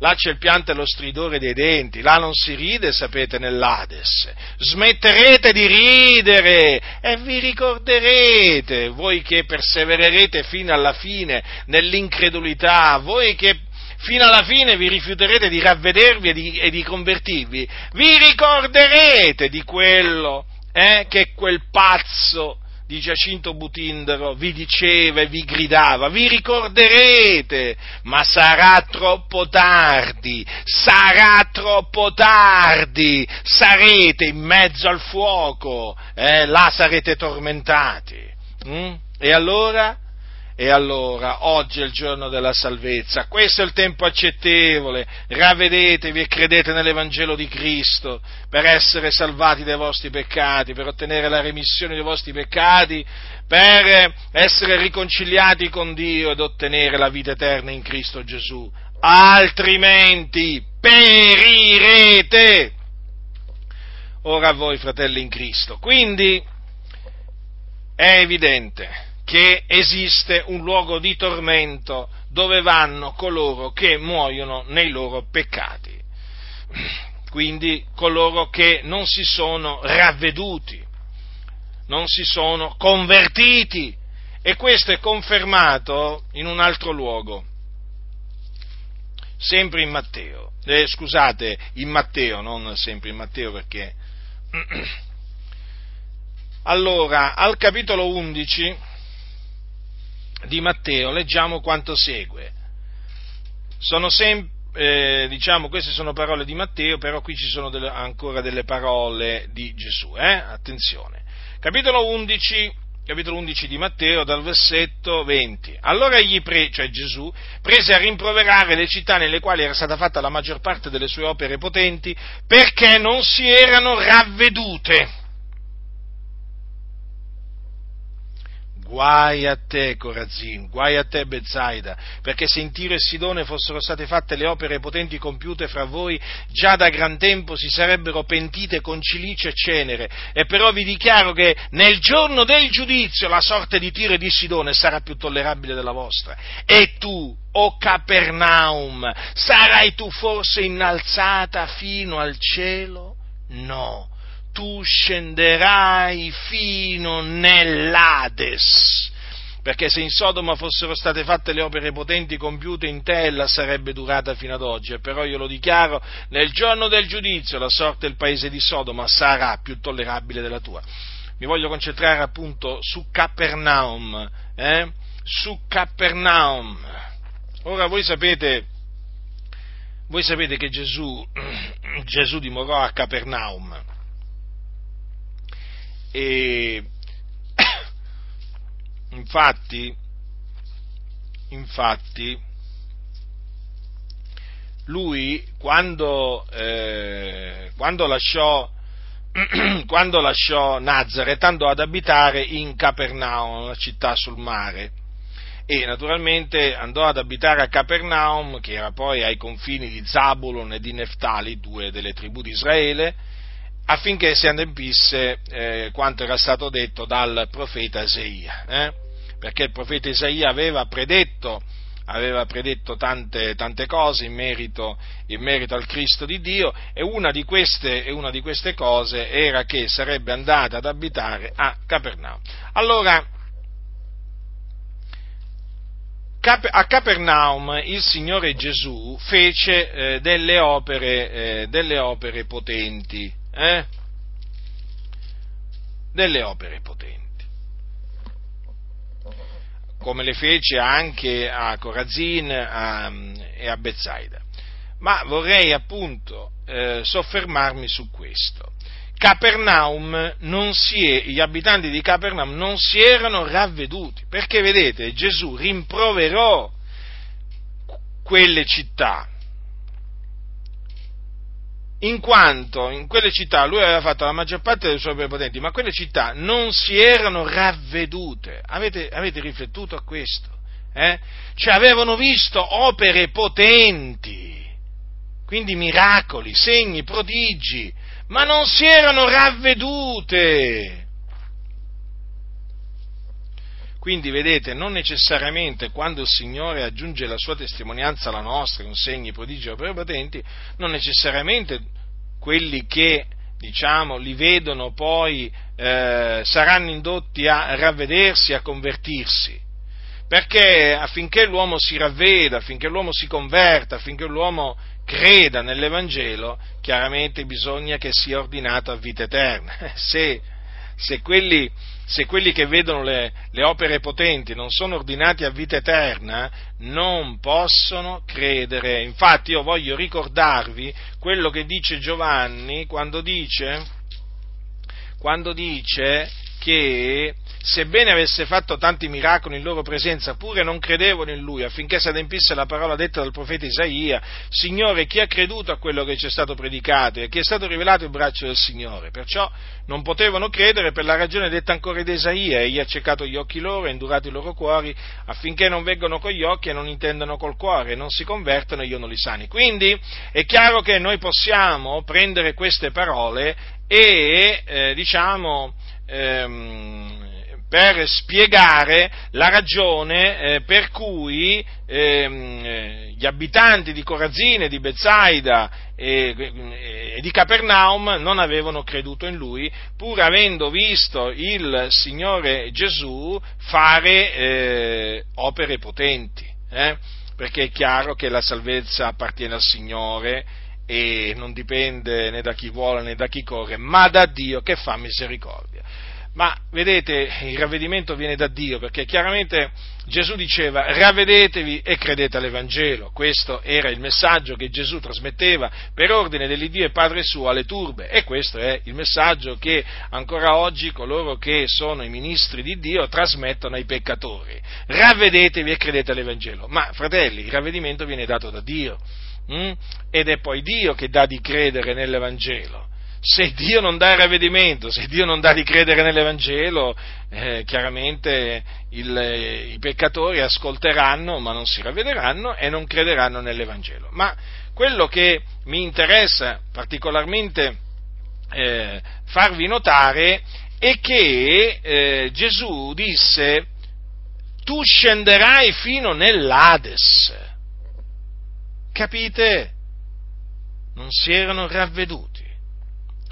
là c'è il pianto e lo stridore dei denti, là non si ride, sapete, nell'Ades. Smetterete di ridere e vi ricorderete, voi che persevererete fino alla fine nell'incredulità, voi che fino alla fine vi rifiuterete di ravvedervi e di, e di convertirvi, vi ricorderete di quello eh, che quel pazzo di Giacinto Butindaro vi diceva e vi gridava, vi ricorderete, ma sarà troppo tardi, sarà troppo tardi, sarete in mezzo al fuoco, eh, là sarete tormentati. Mm? E allora? E allora, oggi è il giorno della salvezza, questo è il tempo accettevole, ravvedetevi e credete nell'Evangelo di Cristo per essere salvati dai vostri peccati, per ottenere la remissione dei vostri peccati, per essere riconciliati con Dio ed ottenere la vita eterna in Cristo Gesù. Altrimenti perirete. Ora a voi, fratelli in Cristo. Quindi è evidente che esiste un luogo di tormento dove vanno coloro che muoiono nei loro peccati, quindi coloro che non si sono ravveduti, non si sono convertiti. E questo è confermato in un altro luogo, sempre in Matteo, eh, scusate, in Matteo, non sempre in Matteo perché... Allora, al capitolo 11, di Matteo leggiamo quanto segue. Sono sempre, eh, diciamo, queste sono parole di Matteo, però qui ci sono delle, ancora delle parole di Gesù, eh? Attenzione. Capitolo 11, capitolo 11 di Matteo, dal versetto 20. Allora egli, pre, cioè Gesù, prese a rimproverare le città nelle quali era stata fatta la maggior parte delle sue opere potenti, perché non si erano ravvedute Guai a te, Corazin, guai a te, Bezzaida, perché se in Tiro e Sidone fossero state fatte le opere potenti compiute fra voi, già da gran tempo si sarebbero pentite con cilice e cenere. E però vi dichiaro che nel giorno del giudizio la sorte di Tiro e di Sidone sarà più tollerabile della vostra. E tu, o Capernaum, sarai tu forse innalzata fino al cielo? No tu scenderai fino nell'Ades. perché se in Sodoma fossero state fatte le opere potenti compiute in te, ella sarebbe durata fino ad oggi, e però io lo dichiaro, nel giorno del giudizio la sorte del paese di Sodoma sarà più tollerabile della tua. Mi voglio concentrare appunto su Capernaum, eh? su Capernaum. Ora voi sapete, voi sapete che Gesù, Gesù dimorò a Capernaum e infatti, infatti lui quando, eh, quando, lasciò, quando lasciò Nazareth andò ad abitare in Capernaum, una città sul mare, e naturalmente andò ad abitare a Capernaum, che era poi ai confini di Zabulon e di Neftali, due delle tribù di Israele, affinché si adempisse eh, quanto era stato detto dal profeta Isaia, eh? perché il profeta Isaia aveva predetto, aveva predetto tante, tante cose in merito, in merito, al Cristo di Dio e una, queste, e una di queste cose era che sarebbe andata ad abitare a Capernaum. Allora, a Capernaum il Signore Gesù fece eh, delle, opere, eh, delle, opere, potenti, eh? delle opere potenti, come le fece anche a Corazin a, e a Bezzaida. Ma vorrei appunto eh, soffermarmi su questo. Capernaum non si è, gli abitanti di Capernaum non si erano ravveduti, perché vedete, Gesù rimproverò quelle città, in quanto in quelle città lui aveva fatto la maggior parte dei suoi prepotenti, ma quelle città non si erano ravvedute. Avete, avete riflettuto a questo? Eh? Cioè avevano visto opere potenti, quindi miracoli, segni, prodigi, ma non si erano ravvedute. Quindi vedete, non necessariamente quando il Signore aggiunge la sua testimonianza alla nostra, con segni, prodigi o opere potenti, non necessariamente quelli che diciamo, li vedono poi eh, saranno indotti a ravvedersi, a convertirsi. Perché affinché l'uomo si ravveda, affinché l'uomo si converta, affinché l'uomo creda nell'Evangelo, chiaramente bisogna che sia ordinato a vita eterna. Se, se, quelli, se quelli, che vedono le, le, opere potenti non sono ordinati a vita eterna, non possono credere. Infatti io voglio ricordarvi quello che dice Giovanni quando dice, quando dice che sebbene avesse fatto tanti miracoli in loro presenza, pure non credevano in lui, affinché si adempisse la parola detta dal profeta Isaia, Signore, chi ha creduto a quello che ci è stato predicato e chi è stato rivelato il braccio del Signore? Perciò non potevano credere per la ragione detta ancora di Isaia, egli ha cercato gli occhi loro e indurato i loro cuori, affinché non veggano con gli occhi e non intendano col cuore, e non si convertano e io non li sani. Quindi è chiaro che noi possiamo prendere queste parole e, eh, diciamo, ehm, per spiegare la ragione eh, per cui ehm, eh, gli abitanti di Corazine, di Bezzaida e, e, di Capernaum non avevano creduto in lui, pur avendo visto il Signore Gesù fare eh, opere potenti, eh? perché è chiaro che la salvezza appartiene al Signore e non dipende né da chi vuole né da chi corre, ma da Dio che fa misericordia. Ma vedete, il ravvedimento viene da Dio, perché chiaramente Gesù diceva ravvedetevi e credete all'Evangelo. Questo era il messaggio che Gesù trasmetteva per ordine dell'Iddio e Padre suo alle turbe e questo è il messaggio che ancora oggi coloro che sono i ministri di Dio trasmettono ai peccatori. Ravvedetevi e credete all'Evangelo. Ma fratelli, il ravvedimento viene dato da Dio. Mm? Ed è poi Dio che dà di credere nell'Evangelo se Dio non dà il ravvedimento, se Dio non dà di credere nell'Evangelo, eh, chiaramente il, i peccatori ascolteranno ma non si ravvederanno e non crederanno nell'Evangelo. Ma quello che mi interessa particolarmente eh, farvi notare è che eh, Gesù disse tu scenderai fino nell'Ades. Capite? Non si erano ravveduti.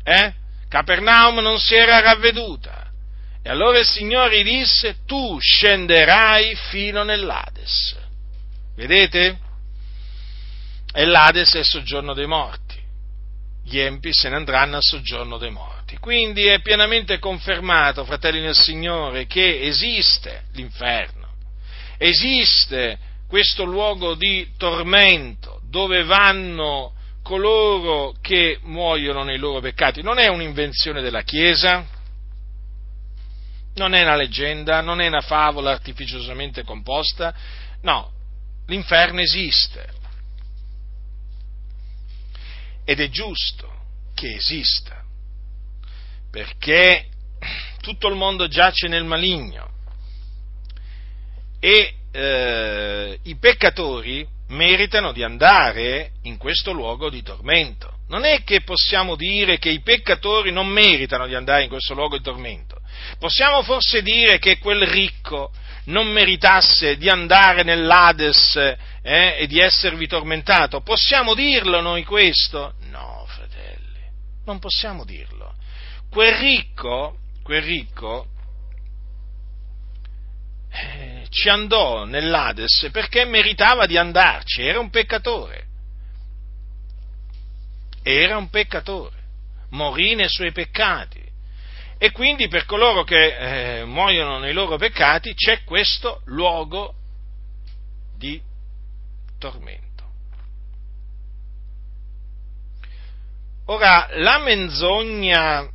Eh? Capernaum non si era ravveduta E allora il Signore disse, tu scenderai fino nell'Ades. Vedete? E l'Ades è il soggiorno dei morti. Gli empi se ne andranno al soggiorno dei morti. Quindi è pienamente confermato, fratelli nel Signore, che esiste l'inferno. Esiste questo luogo di tormento dove vanno coloro che muoiono nei loro peccati. Non è un'invenzione della Chiesa, non è una leggenda, non è una favola artificiosamente composta, no, l'inferno esiste. Ed è giusto che esista, perché tutto il mondo giace nel maligno e eh, i peccatori meritano di andare in questo luogo di tormento. Non è che possiamo dire che i peccatori non meritano di andare in questo luogo di tormento. Possiamo forse dire che quel ricco non meritasse di andare nell'Ades eh, e di esservi tormentato? Possiamo dirlo noi questo? No, fratelli, non possiamo dirlo. Quel ricco, quel ricco eh, ci andò nell'Ades perché meritava di andarci, era un peccatore. Era un peccatore, morì nei suoi peccati e quindi per coloro che eh, muoiono nei loro peccati c'è questo luogo di tormento. Ora, la menzogna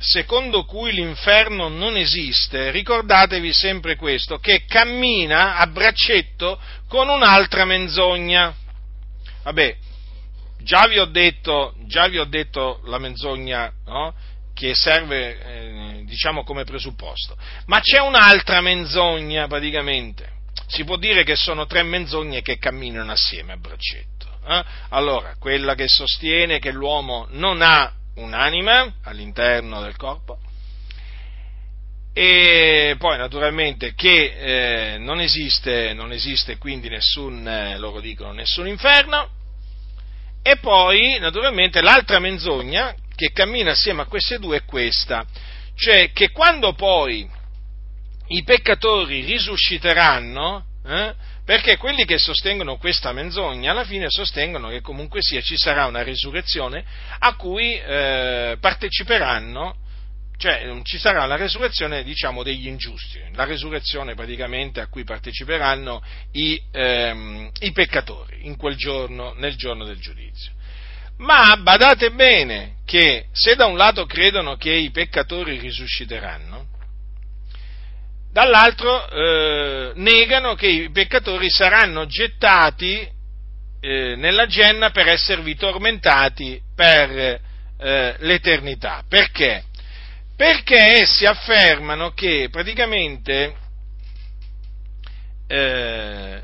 secondo cui l'inferno non esiste, ricordatevi sempre questo, che cammina a braccetto con un'altra menzogna. Vabbè, già vi ho detto, vi ho detto la menzogna, no? che serve eh, diciamo come presupposto. Ma c'è un'altra menzogna praticamente. Si può dire che sono tre menzogne che camminano assieme a braccetto. Eh? Allora, quella che sostiene che l'uomo non ha un'anima all'interno del corpo, e poi naturalmente che eh, non, esiste, non, esiste, quindi nessun, eh, loro dicono, nessun inferno, e poi naturalmente l'altra menzogna che cammina assieme a queste due è questa, cioè che quando poi i peccatori risusciteranno, eh, perché quelli che sostengono questa menzogna alla fine sostengono che comunque sia ci sarà una risurrezione a cui eh, parteciperanno, cioè ci sarà la resurrezione diciamo degli ingiusti, la resurrezione praticamente a cui parteciperanno i, ehm, i peccatori in quel giorno, nel giorno del giudizio. Ma badate bene che se da un lato credono che i peccatori risusciteranno, dall'altro eh, negano che i peccatori saranno gettati eh, nella genna per esservi tormentati per eh, l'eternità. Perché? Perché essi affermano che praticamente eh,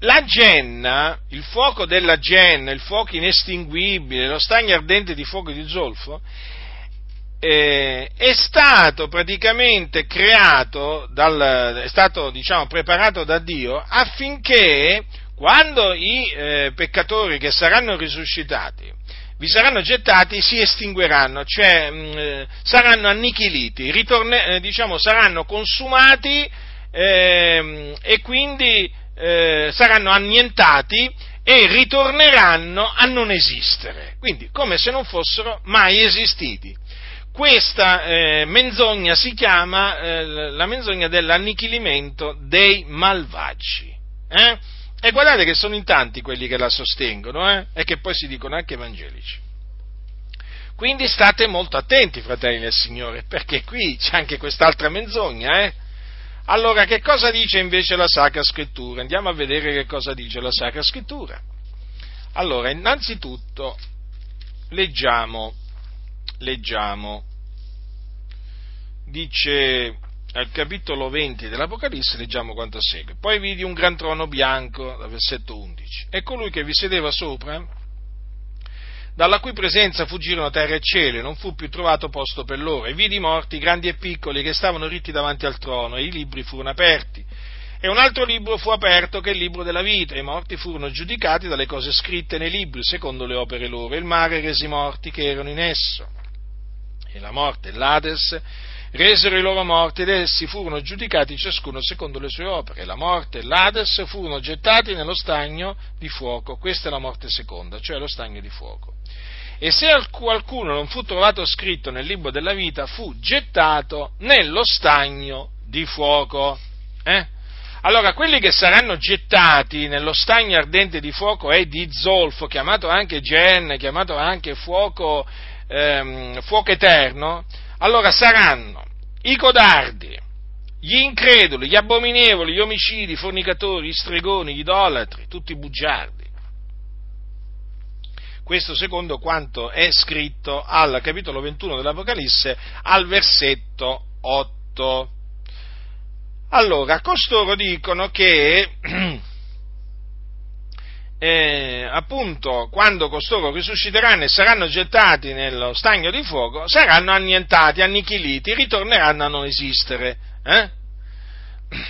la genna, il fuoco della genna, il fuoco inestinguibile, lo stagno ardente di fuoco di zolfo, eh, è stato praticamente creato, dal, è stato diciamo preparato da Dio affinché quando i eh, peccatori che saranno risuscitati vi saranno gettati si estingueranno, cioè mh, mm, eh, saranno annichiliti, ritorne, eh, diciamo saranno consumati ehm, e quindi eh, saranno annientati e ritorneranno a non esistere, quindi come se non fossero mai esistiti. Questa eh, menzogna si chiama eh, la menzogna dell'annichilimento dei malvagi. Eh? E guardate che sono in tanti quelli che la sostengono eh? e che poi si dicono anche evangelici. Quindi state molto attenti, fratelli del Signore, perché qui c'è anche quest'altra menzogna, eh? Allora, che cosa dice invece la Sacra Scrittura? Andiamo a vedere che cosa dice la Sacra Scrittura. Allora, innanzitutto, leggiamo, leggiamo, dice al capitolo 20 dell'Apocalisse, leggiamo quanto segue. Poi vidi un gran trono bianco, dal versetto 11, e colui che vi sedeva sopra dalla cui presenza fuggirono terra e cielo, e non fu più trovato posto per loro, e vidi morti, grandi e piccoli, che stavano ritti davanti al trono, e i libri furono aperti. E un altro libro fu aperto che è il libro della vita, e i morti furono giudicati dalle cose scritte nei libri, secondo le opere loro, e il mare resi morti che erano in esso. E la morte e l'Ades resero i loro morti ed essi furono giudicati ciascuno secondo le sue opere. La morte e l'Ades furono gettati nello stagno di fuoco. Questa è la morte seconda, cioè lo stagno di fuoco. E se qualcuno non fu trovato scritto nel libro della vita, fu gettato nello stagno di fuoco. Eh? Allora, quelli che saranno gettati nello stagno ardente di fuoco e di zolfo, chiamato anche Gen, chiamato anche fuoco, ehm, fuoco eterno, allora saranno i codardi, gli increduli, gli abominevoli, gli omicidi, i fornicatori, gli stregoni, gli idolatri, tutti i bugiardi. Questo secondo quanto è scritto al capitolo 21 dell'Apocalisse, al versetto 8. Allora, costoro dicono che eh, appunto quando costoro risusciteranno e saranno gettati nello stagno di fuoco, saranno annientati, annichiliti, ritorneranno a non esistere. Eh?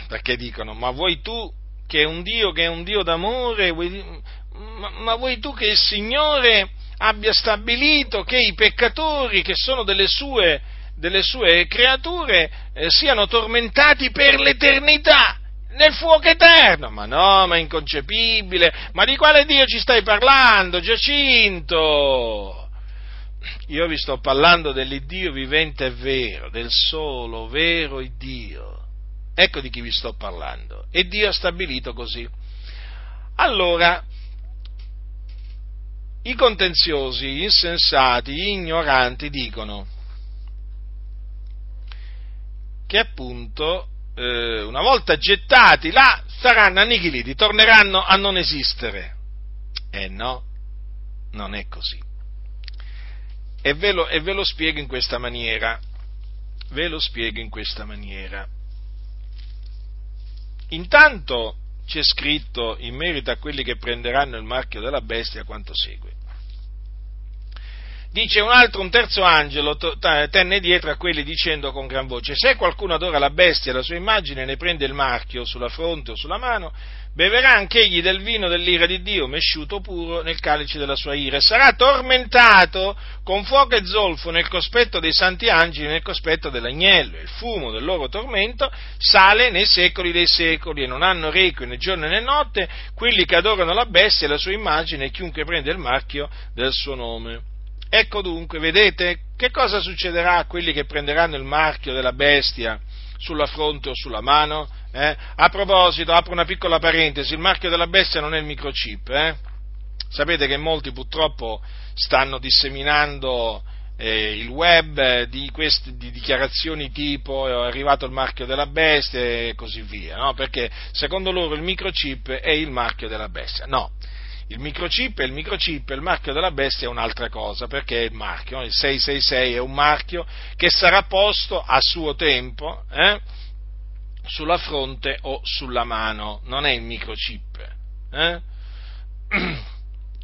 Perché dicono, ma vuoi tu che un Dio che è un Dio d'amore, vuoi, ma, ma vuoi tu che il Signore abbia stabilito che i peccatori, che sono delle sue, delle sue creature, eh, siano tormentati per l'eternità? Nel fuoco eterno. Ma no, ma è inconcepibile. Ma di quale Dio ci stai parlando, Giacinto? Io vi sto parlando dell'Iddio vivente e vero, del solo vero Dio. Ecco di chi vi sto parlando. E Dio ha stabilito così. Allora, i contenziosi, gli insensati, gli ignoranti dicono che appunto eh, una volta gettati là, saranno annichiliti, torneranno a non esistere. Eh no, non è così. E ve lo, e ve lo spiego in questa maniera. Ve lo spiego in questa maniera. Intanto c'è scritto in merito a quelli che prenderanno il marchio della bestia quanto segue. Dice un altro, un terzo angelo tenne dietro a quelli dicendo con gran voce, se qualcuno adora la bestia e la sua immagine e ne prende il marchio sulla fronte o sulla mano, beverà anch'egli del vino dell'ira di Dio, mesciuto puro nel calice della sua ira, e sarà tormentato con fuoco e zolfo nel cospetto dei santi angeli e nel cospetto dell'agnello. Il fumo del loro tormento sale nei secoli dei secoli e non hanno requie né giorno né notte quelli che adorano la bestia e la sua immagine e chiunque prende il marchio del suo nome. Ecco dunque, vedete che cosa succederà a quelli che prenderanno il marchio della bestia sulla fronte o sulla mano? Eh? A proposito, apro una piccola parentesi, il marchio della bestia non è il microchip. Eh? Sapete che molti purtroppo stanno disseminando eh, il web di, queste, di dichiarazioni tipo è arrivato il marchio della bestia e così via, no? perché secondo loro il microchip è il marchio della bestia. No, il microchip è il microchip, il marchio della bestia è un'altra cosa, perché è il marchio, il 666 è un marchio che sarà posto a suo tempo eh, sulla fronte o sulla mano, non è il microchip. Eh?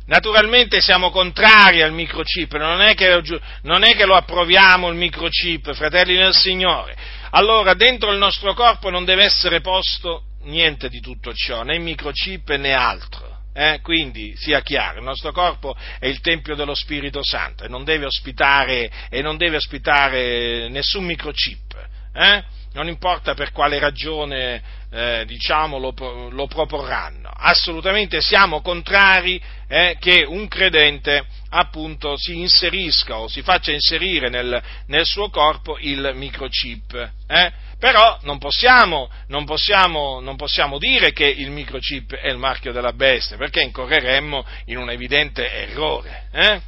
Naturalmente siamo contrari al microchip, non è, che, non è che lo approviamo il microchip, fratelli del Signore. Allora, dentro il nostro corpo non deve essere posto niente di tutto ciò, né microchip né altro. Eh, quindi sia chiaro, il nostro corpo è il Tempio dello Spirito Santo e non deve ospitare, non deve ospitare nessun microchip. Eh? Non importa per quale ragione eh, diciamo, lo, lo, proporranno. Assolutamente siamo contrari eh, che un credente appunto si inserisca o si faccia inserire nel, nel suo corpo il microchip. Però non possiamo, non, possiamo, non possiamo, dire che il microchip è il marchio della bestia, perché incorreremmo in un evidente errore. Eh?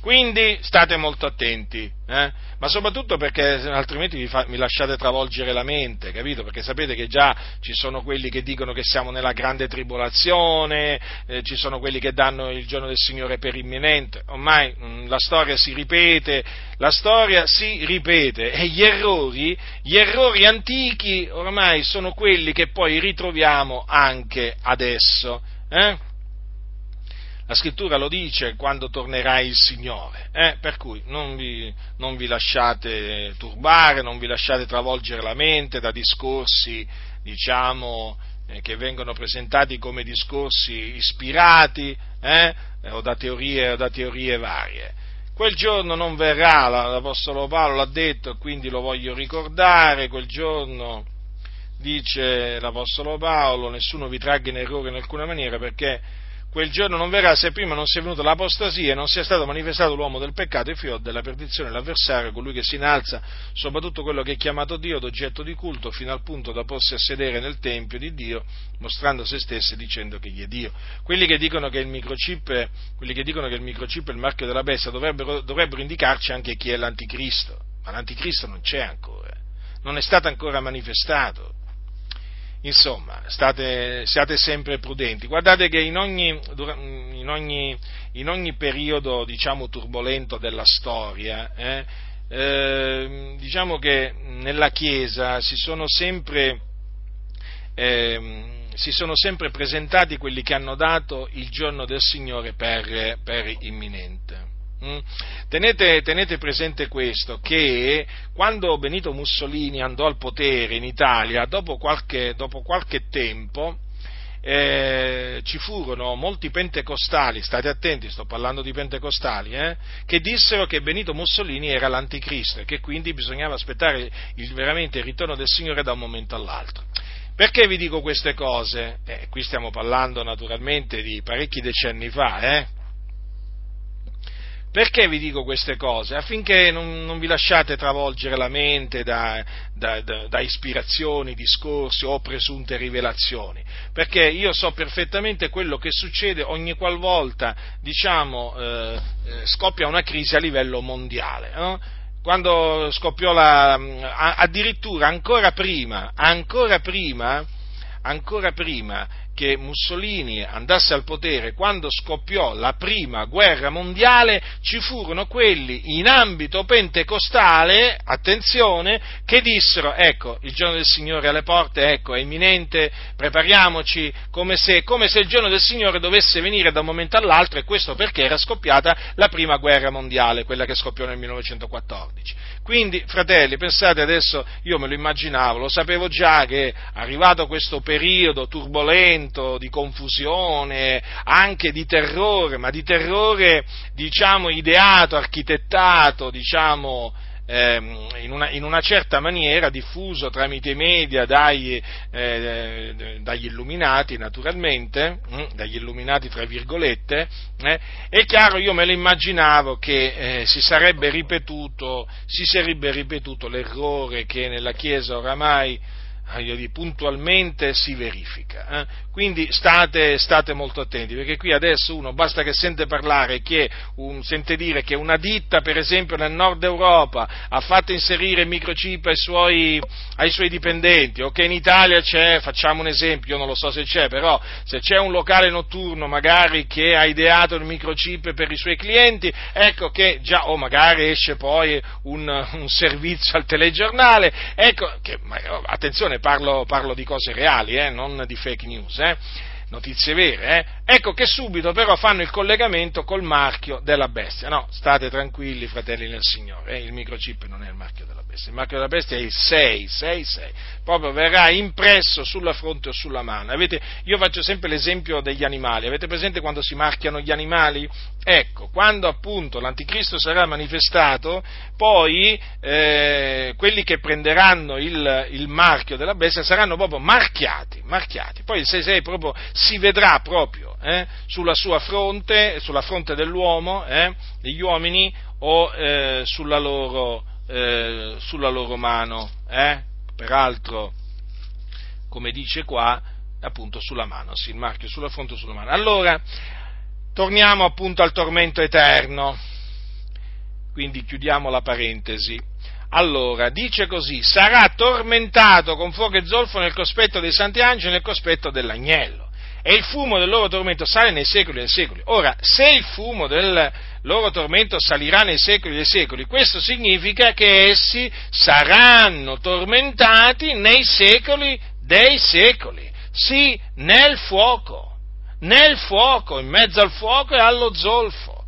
Quindi state molto attenti, eh? ma soprattutto perché altrimenti vi, fa, mi lasciate travolgere la mente, capito? Perché sapete che già ci sono quelli che dicono che siamo nella grande tribolazione, eh, ci sono quelli che danno il giorno del Signore per imminente, ormai mh, mm, la storia si ripete, la storia si ripete e gli errori, gli errori antichi ormai sono quelli che poi ritroviamo anche adesso. Eh? La scrittura lo dice quando tornerà il Signore, eh? per cui non vi, non vi, lasciate turbare, non vi lasciate travolgere la mente da discorsi, diciamo, eh, che vengono presentati come discorsi ispirati eh? o, da teorie, o da teorie varie quel giorno non verrà, l'Apostolo Paolo l'ha detto, quindi lo voglio ricordare, quel giorno dice l'Apostolo Paolo, nessuno vi tragga in errore in alcuna maniera perché quel giorno non verrà se prima non sia venuta l'apostasia e non sia stato manifestato l'uomo del peccato, il figlio della perdizione, l'avversario, colui che si innalza, soprattutto quello che è chiamato Dio, d'oggetto di culto, fino al punto da porsi a sedere nel Tempio di Dio, mostrando se stesso e dicendo che gli è Dio. Quelli che dicono che il microchip, dicono che il microchip è il marchio della bestia dovrebbero, dovrebbero indicarci anche chi è l'anticristo, ma l'anticristo non c'è ancora, non è stato ancora manifestato Insomma, state, siate sempre prudenti. Guardate che in ogni, in ogni, in ogni periodo, diciamo, turbolento della storia, eh, eh, diciamo che nella Chiesa si sono sempre, eh, si sono sempre presentati quelli che hanno dato il giorno del Signore per, per imminente. Mm? Tenete, tenete, presente questo, che quando Benito Mussolini andò al potere in Italia, dopo qualche, dopo qualche tempo, eh, ci furono molti pentecostali, state attenti, sto parlando di pentecostali, eh, che dissero che Benito Mussolini era l'anticristo e che quindi bisognava aspettare il, veramente il ritorno del Signore da un momento all'altro. Perché vi dico queste cose? Eh, qui stiamo parlando naturalmente di parecchi decenni fa, eh? Perché vi dico queste cose? Affinché non, non vi lasciate travolgere la mente da, da, da, da, ispirazioni, discorsi o presunte rivelazioni, perché io so perfettamente quello che succede ogni qualvolta, diciamo, eh, eh scoppia una crisi a livello mondiale. No? Quando scoppiò la, addirittura ancora prima, ancora prima, ancora prima che Mussolini andasse al potere, quando scoppiò la prima guerra mondiale, ci furono quelli in ambito pentecostale, attenzione, che dissero, ecco, il giorno del Signore alle porte, ecco, è imminente, prepariamoci, come se, come se il giorno del Signore dovesse venire da un momento all'altro, e questo perché era scoppiata la prima guerra mondiale, quella che scoppiò nel 1914. Quindi, fratelli, pensate adesso, io me lo immaginavo, lo sapevo già che arrivato questo periodo turbolento, di confusione, anche di terrore, ma di terrore, diciamo, ideato, architettato, diciamo, ehm, in, una, in, una, certa maniera, diffuso tramite i media dai, eh, dagli illuminati, naturalmente, hm, dagli illuminati tra virgolette, eh, è chiaro, io me lo immaginavo che eh, si sarebbe ripetuto, si sarebbe ripetuto l'errore che nella Chiesa oramai puntualmente si verifica. Eh? Quindi state, state, molto attenti, perché qui adesso uno basta che sente parlare, che un, sente dire che una ditta, per esempio nel nord Europa, ha fatto inserire il microchip ai suoi, ai suoi dipendenti, o che in Italia c'è, facciamo un esempio, io non lo so se c'è, però se c'è un locale notturno magari che ha ideato il microchip per i suoi clienti, ecco che già, o magari esce poi un, un servizio al telegiornale, ecco che, attenzione, parlo, parlo di cose reali, eh, non di fake news eh? notizie vere, eh? ecco che subito però fanno il collegamento col marchio della bestia. No, state tranquilli, fratelli nel Signore, eh? il microchip non è il marchio della bestia, il marchio della bestia è il 666, proprio verrà impresso sulla fronte o sulla mano. Avete, io faccio sempre l'esempio degli animali, avete presente quando si marchiano gli animali? Ecco, quando appunto l'anticristo sarà manifestato, poi eh, quelli che prenderanno il, il, marchio della bestia saranno proprio marchiati, marchiati. Poi il 66 proprio si vedrà proprio eh, sulla sua fronte, sulla fronte dell'uomo, eh, degli uomini o eh, sulla loro, eh, sulla, loro, mano. Eh. Peraltro, come dice qua, appunto sulla mano, sì, il marchio sulla fronte o sulla mano. Allora, Torniamo appunto al tormento eterno. Quindi chiudiamo la parentesi. Allora, dice così, sarà tormentato con fuoco e zolfo nel cospetto dei santi angeli e nel cospetto dell'agnello. E il fumo del loro tormento sale nei secoli dei secoli. Ora, se il fumo del loro tormento salirà nei secoli dei secoli, questo significa che essi saranno tormentati nei secoli dei secoli. Sì, nel fuoco nel fuoco, in mezzo al fuoco e allo zolfo.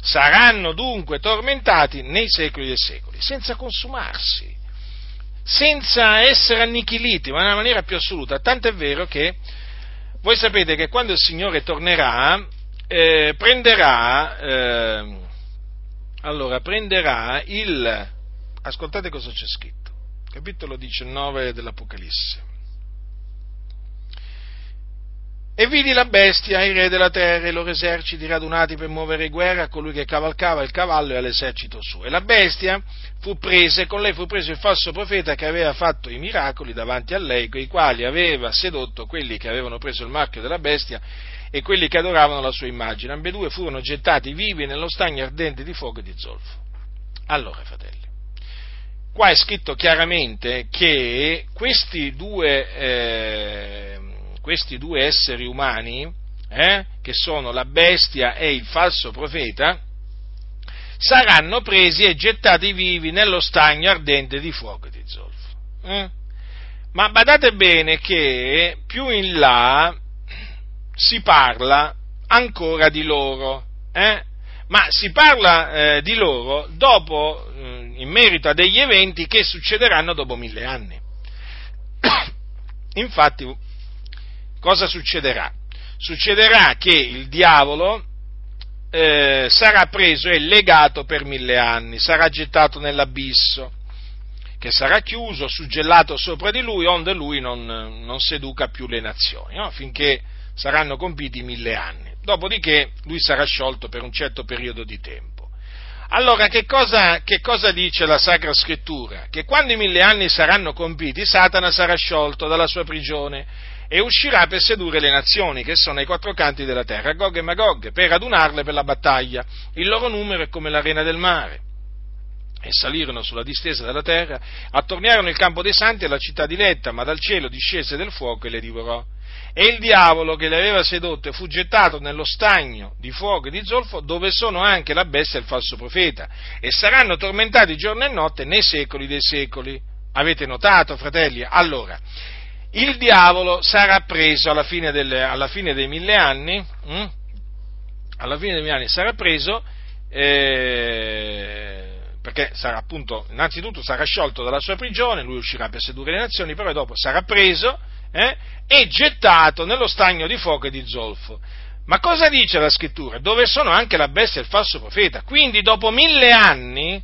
Saranno dunque tormentati nei secoli dei secoli, senza consumarsi, senza essere annichiliti, ma nella maniera più assoluta. Tant'è vero che voi sapete che quando il Signore tornerà, eh, prenderà, eh, allora prenderà il, ascoltate cosa c'è scritto, capitolo 19 dell'Apocalisse. E vidi la bestia, i re della terra e i loro eserciti radunati per muovere guerra a colui che cavalcava il cavallo e all'esercito suo. E la bestia fu presa, e con lei fu preso il falso profeta che aveva fatto i miracoli davanti a lei, con i quali aveva sedotto quelli che avevano preso il marchio della bestia e quelli che adoravano la sua immagine. Ambedue furono gettati vivi nello stagno ardente di fuoco e di zolfo. Allora, fratelli, qua è scritto chiaramente che questi due, eh, questi due esseri umani, eh, che sono la bestia e il falso profeta, saranno presi e gettati vivi nello stagno ardente di fuoco di zolfo. Eh? Ma badate bene che più in là si parla ancora di loro, eh? ma si parla eh, di loro dopo, eh, in merito a degli eventi che succederanno dopo mille anni. Infatti, cosa succederà? Succederà che il diavolo eh, sarà preso e legato per mille anni, sarà gettato nell'abisso, che sarà chiuso, suggellato sopra di lui, onde lui non, non seduca più le nazioni, no? finché saranno compiti mille anni. Dopodiché lui sarà sciolto per un certo periodo di tempo. Allora, che cosa, che cosa, dice la Sacra Scrittura? Che quando i mille anni saranno compiti, Satana sarà sciolto dalla sua prigione e uscirà per sedurre le nazioni che sono ai quattro canti della terra, Gog e Magog, per adunarle per la battaglia. Il loro numero è come l'arena del mare. E salirono sulla distesa della terra, attorniarono il campo dei santi e la città diletta, ma dal cielo discese del fuoco e le divorò e il diavolo che le aveva sedotte fu gettato nello stagno di fuoco e di zolfo dove sono anche la bestia e il falso profeta e saranno tormentati giorno e notte nei secoli dei secoli. Avete notato, fratelli? Allora, il diavolo sarà preso alla fine, delle, alla fine dei mille anni, hm? alla fine dei mille anni sarà preso, eh, perché sarà appunto, innanzitutto sarà sciolto dalla sua prigione, lui uscirà per sedurre le nazioni, però dopo sarà preso, eh, e gettato nello stagno di fuoco e di zolfo. Ma cosa dice la scrittura? Dove sono anche la bestia e il falso profeta. Quindi dopo mille anni,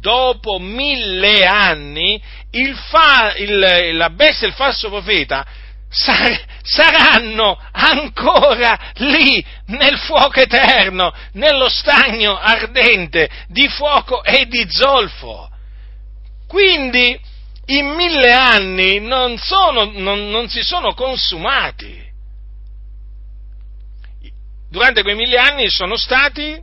dopo mille anni, il fa, il, la bestia e il falso profeta sar, saranno ancora lì nel fuoco eterno, nello stagno ardente di fuoco e di zolfo. Quindi in mille anni non, sono, non, non si sono consumati. Durante quei mille anni sono stati.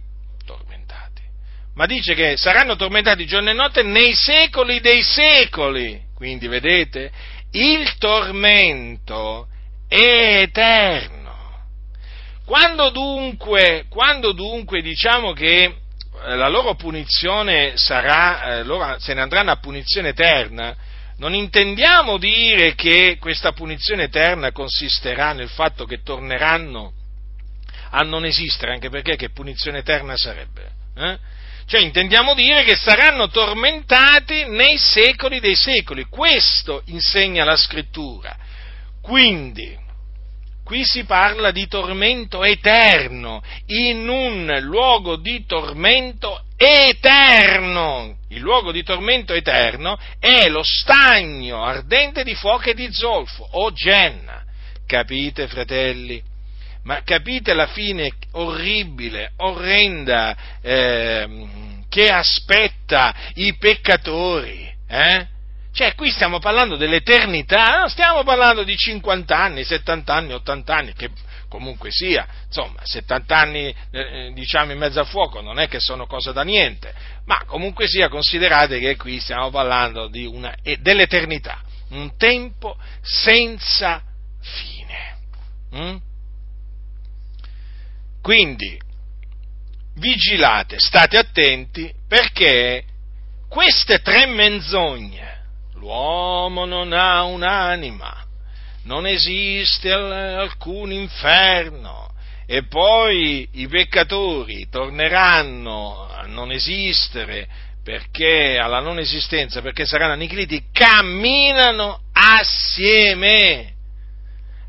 Ma dice che saranno tormentati giorno e notte nei secoli dei secoli. Quindi vedete, il tormento è eterno. Quando dunque, quando dunque diciamo che eh, la loro punizione sarà, eh, loro se ne andranno a punizione eterna, non intendiamo dire che questa punizione eterna consisterà nel fatto che torneranno a non esistere, anche perché che punizione eterna sarebbe? Eh? Cioè intendiamo dire che saranno tormentati nei secoli dei secoli. Questo insegna la scrittura. Quindi, Qui si parla di tormento eterno, in un luogo di tormento eterno. Il luogo di tormento eterno è lo stagno ardente di fuoco e di zolfo, o Genna. Capite, fratelli? Ma capite la fine orribile, orrenda, eh, che aspetta i peccatori? Eh? Cioè, qui stiamo parlando dell'eternità, non stiamo parlando di 50 anni, 70 anni, 80 anni, che comunque sia, insomma, 70 anni, eh, diciamo, in mezzo a fuoco non è che sono cosa da niente, ma comunque sia, considerate che qui stiamo parlando una, dell'eternità, un tempo senza fine. Mm? Quindi, vigilate, state attenti, perché queste tre menzogne, l'uomo non ha un'anima, non esiste alcun inferno e poi i peccatori torneranno a non esistere perché alla non esistenza, perché saranno annichiliti, camminano assieme.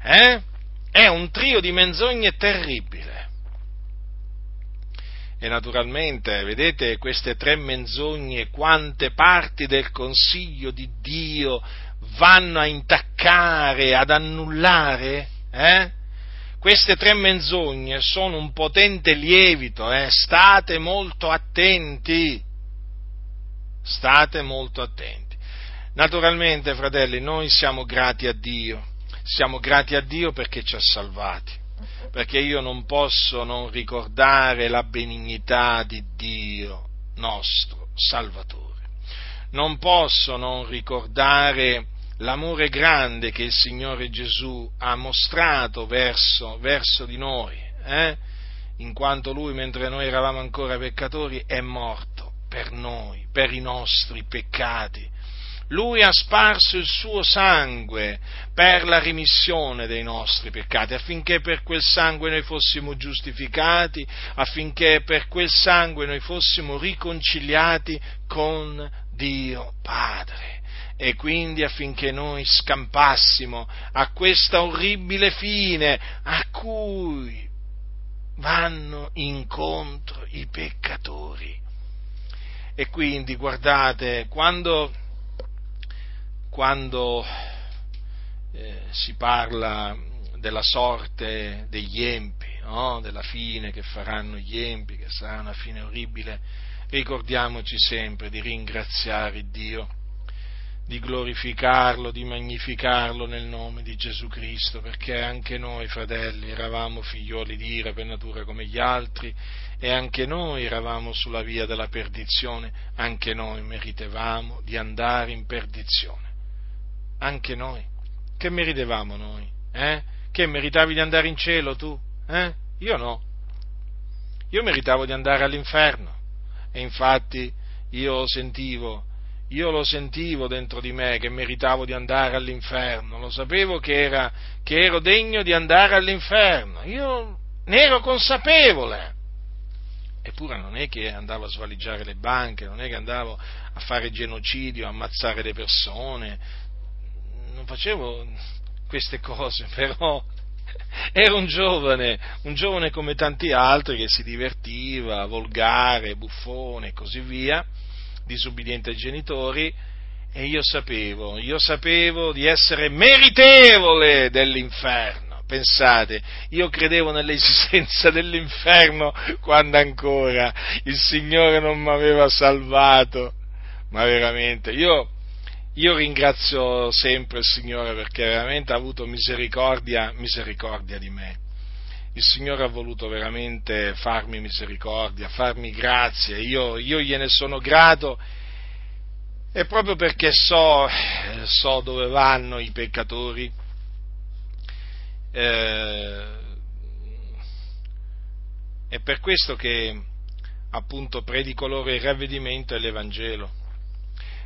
Eh? È un trio di menzogne terribile. E naturalmente, vedete, queste tre menzogne, quante parti del consiglio di Dio vanno a intaccare, ad annullare? Eh? Queste tre menzogne sono un potente lievito, eh? state molto attenti, state molto attenti. Naturalmente, fratelli, noi siamo grati a Dio, siamo grati a Dio perché ci ha salvati, perché io non posso non ricordare la benignità di Dio nostro Salvatore, non posso non ricordare l'amore grande che il Signore Gesù ha mostrato verso, verso di noi, eh? in quanto Lui, mentre noi eravamo ancora peccatori, è morto per noi, per i nostri peccati. Lui ha sparso il suo sangue per la rimissione dei nostri peccati, affinché per quel sangue noi fossimo giustificati, affinché per quel sangue noi fossimo riconciliati con Dio Padre e quindi affinché noi scampassimo a questa orribile fine a cui vanno incontro i peccatori. E quindi guardate, quando, quando eh, si parla della sorte degli empi, no? della fine che faranno gli empi, che sarà una fine orribile, ricordiamoci sempre di ringraziare Dio di glorificarlo, di magnificarlo nel nome di Gesù Cristo, perché anche noi, fratelli, eravamo figlioli di ira per natura come gli altri e anche noi eravamo sulla via della perdizione, anche noi meritevamo di andare in perdizione. Anche noi. Che meritevamo noi? Eh? Che meritavi di andare in cielo tu? Eh? Io no. Io meritavo di andare all'inferno. E infatti io sentivo io lo sentivo dentro di me che meritavo di andare all'inferno, lo sapevo che, era, che ero degno di andare all'inferno, io ne ero consapevole. Eppure non è che andavo a svaligiare le banche, non è che andavo a fare genocidio, a ammazzare le persone, non facevo queste cose, però ero un giovane, un giovane come tanti altri che si divertiva, volgare, buffone e così via, disubbidiente ai genitori, e io sapevo, io sapevo di essere meritevole dell'inferno. Pensate, io credevo nell'esistenza dell'inferno quando ancora il Signore non mi aveva salvato, ma veramente, io, io ringrazio sempre il Signore perché veramente ha avuto misericordia, misericordia di me. Il Signore ha voluto veramente farmi misericordia, farmi grazia, io, io gliene sono grato e proprio perché so, so dove vanno i peccatori, eh, è per questo che appunto predico loro il ravvedimento e l'Evangelo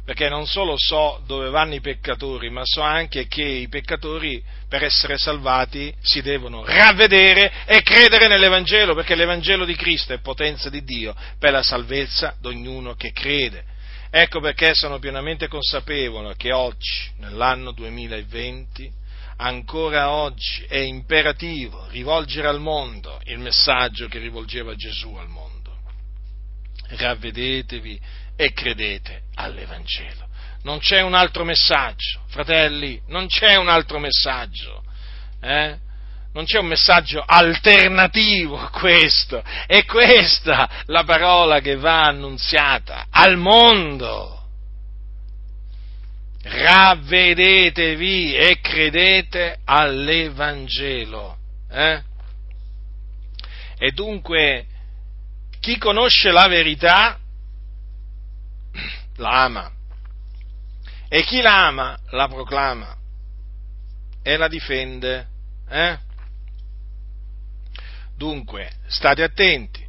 perché non solo so dove vanno i peccatori, ma so anche che i peccatori per essere salvati si devono ravvedere e credere nell'Evangelo, perché l'Evangelo di Cristo è potenza di Dio per la salvezza di ognuno che crede. Ecco perché sono pienamente consapevole che oggi, nell'anno 2020, ancora oggi è imperativo rivolgere al mondo il messaggio che rivolgeva Gesù al mondo. Ravvedetevi e credete all'Evangelo. Non c'è un altro messaggio, fratelli, non c'è un altro messaggio. Eh? Non c'è un messaggio alternativo a questo. È questa la parola che va annunziata al mondo. Ravvedetevi e credete all'Evangelo. Eh? E dunque chi conosce la verità la ama. E chi la ama la proclama e la difende. Eh? Dunque, state attenti.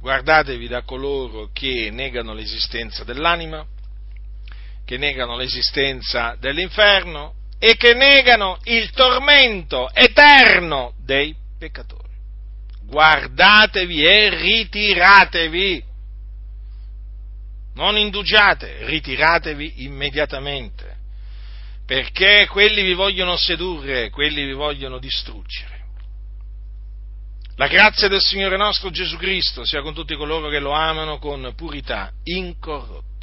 Guardatevi da coloro che negano l'esistenza dell'anima, che negano l'esistenza dell'inferno e che negano il tormento eterno dei peccatori. Guardatevi e ritiratevi non indugiate, ritiratevi immediatamente, perché quelli vi vogliono sedurre, quelli vi vogliono distruggere. La grazia del Signore nostro Gesù Cristo sia con tutti coloro che lo amano con purità incorrotta.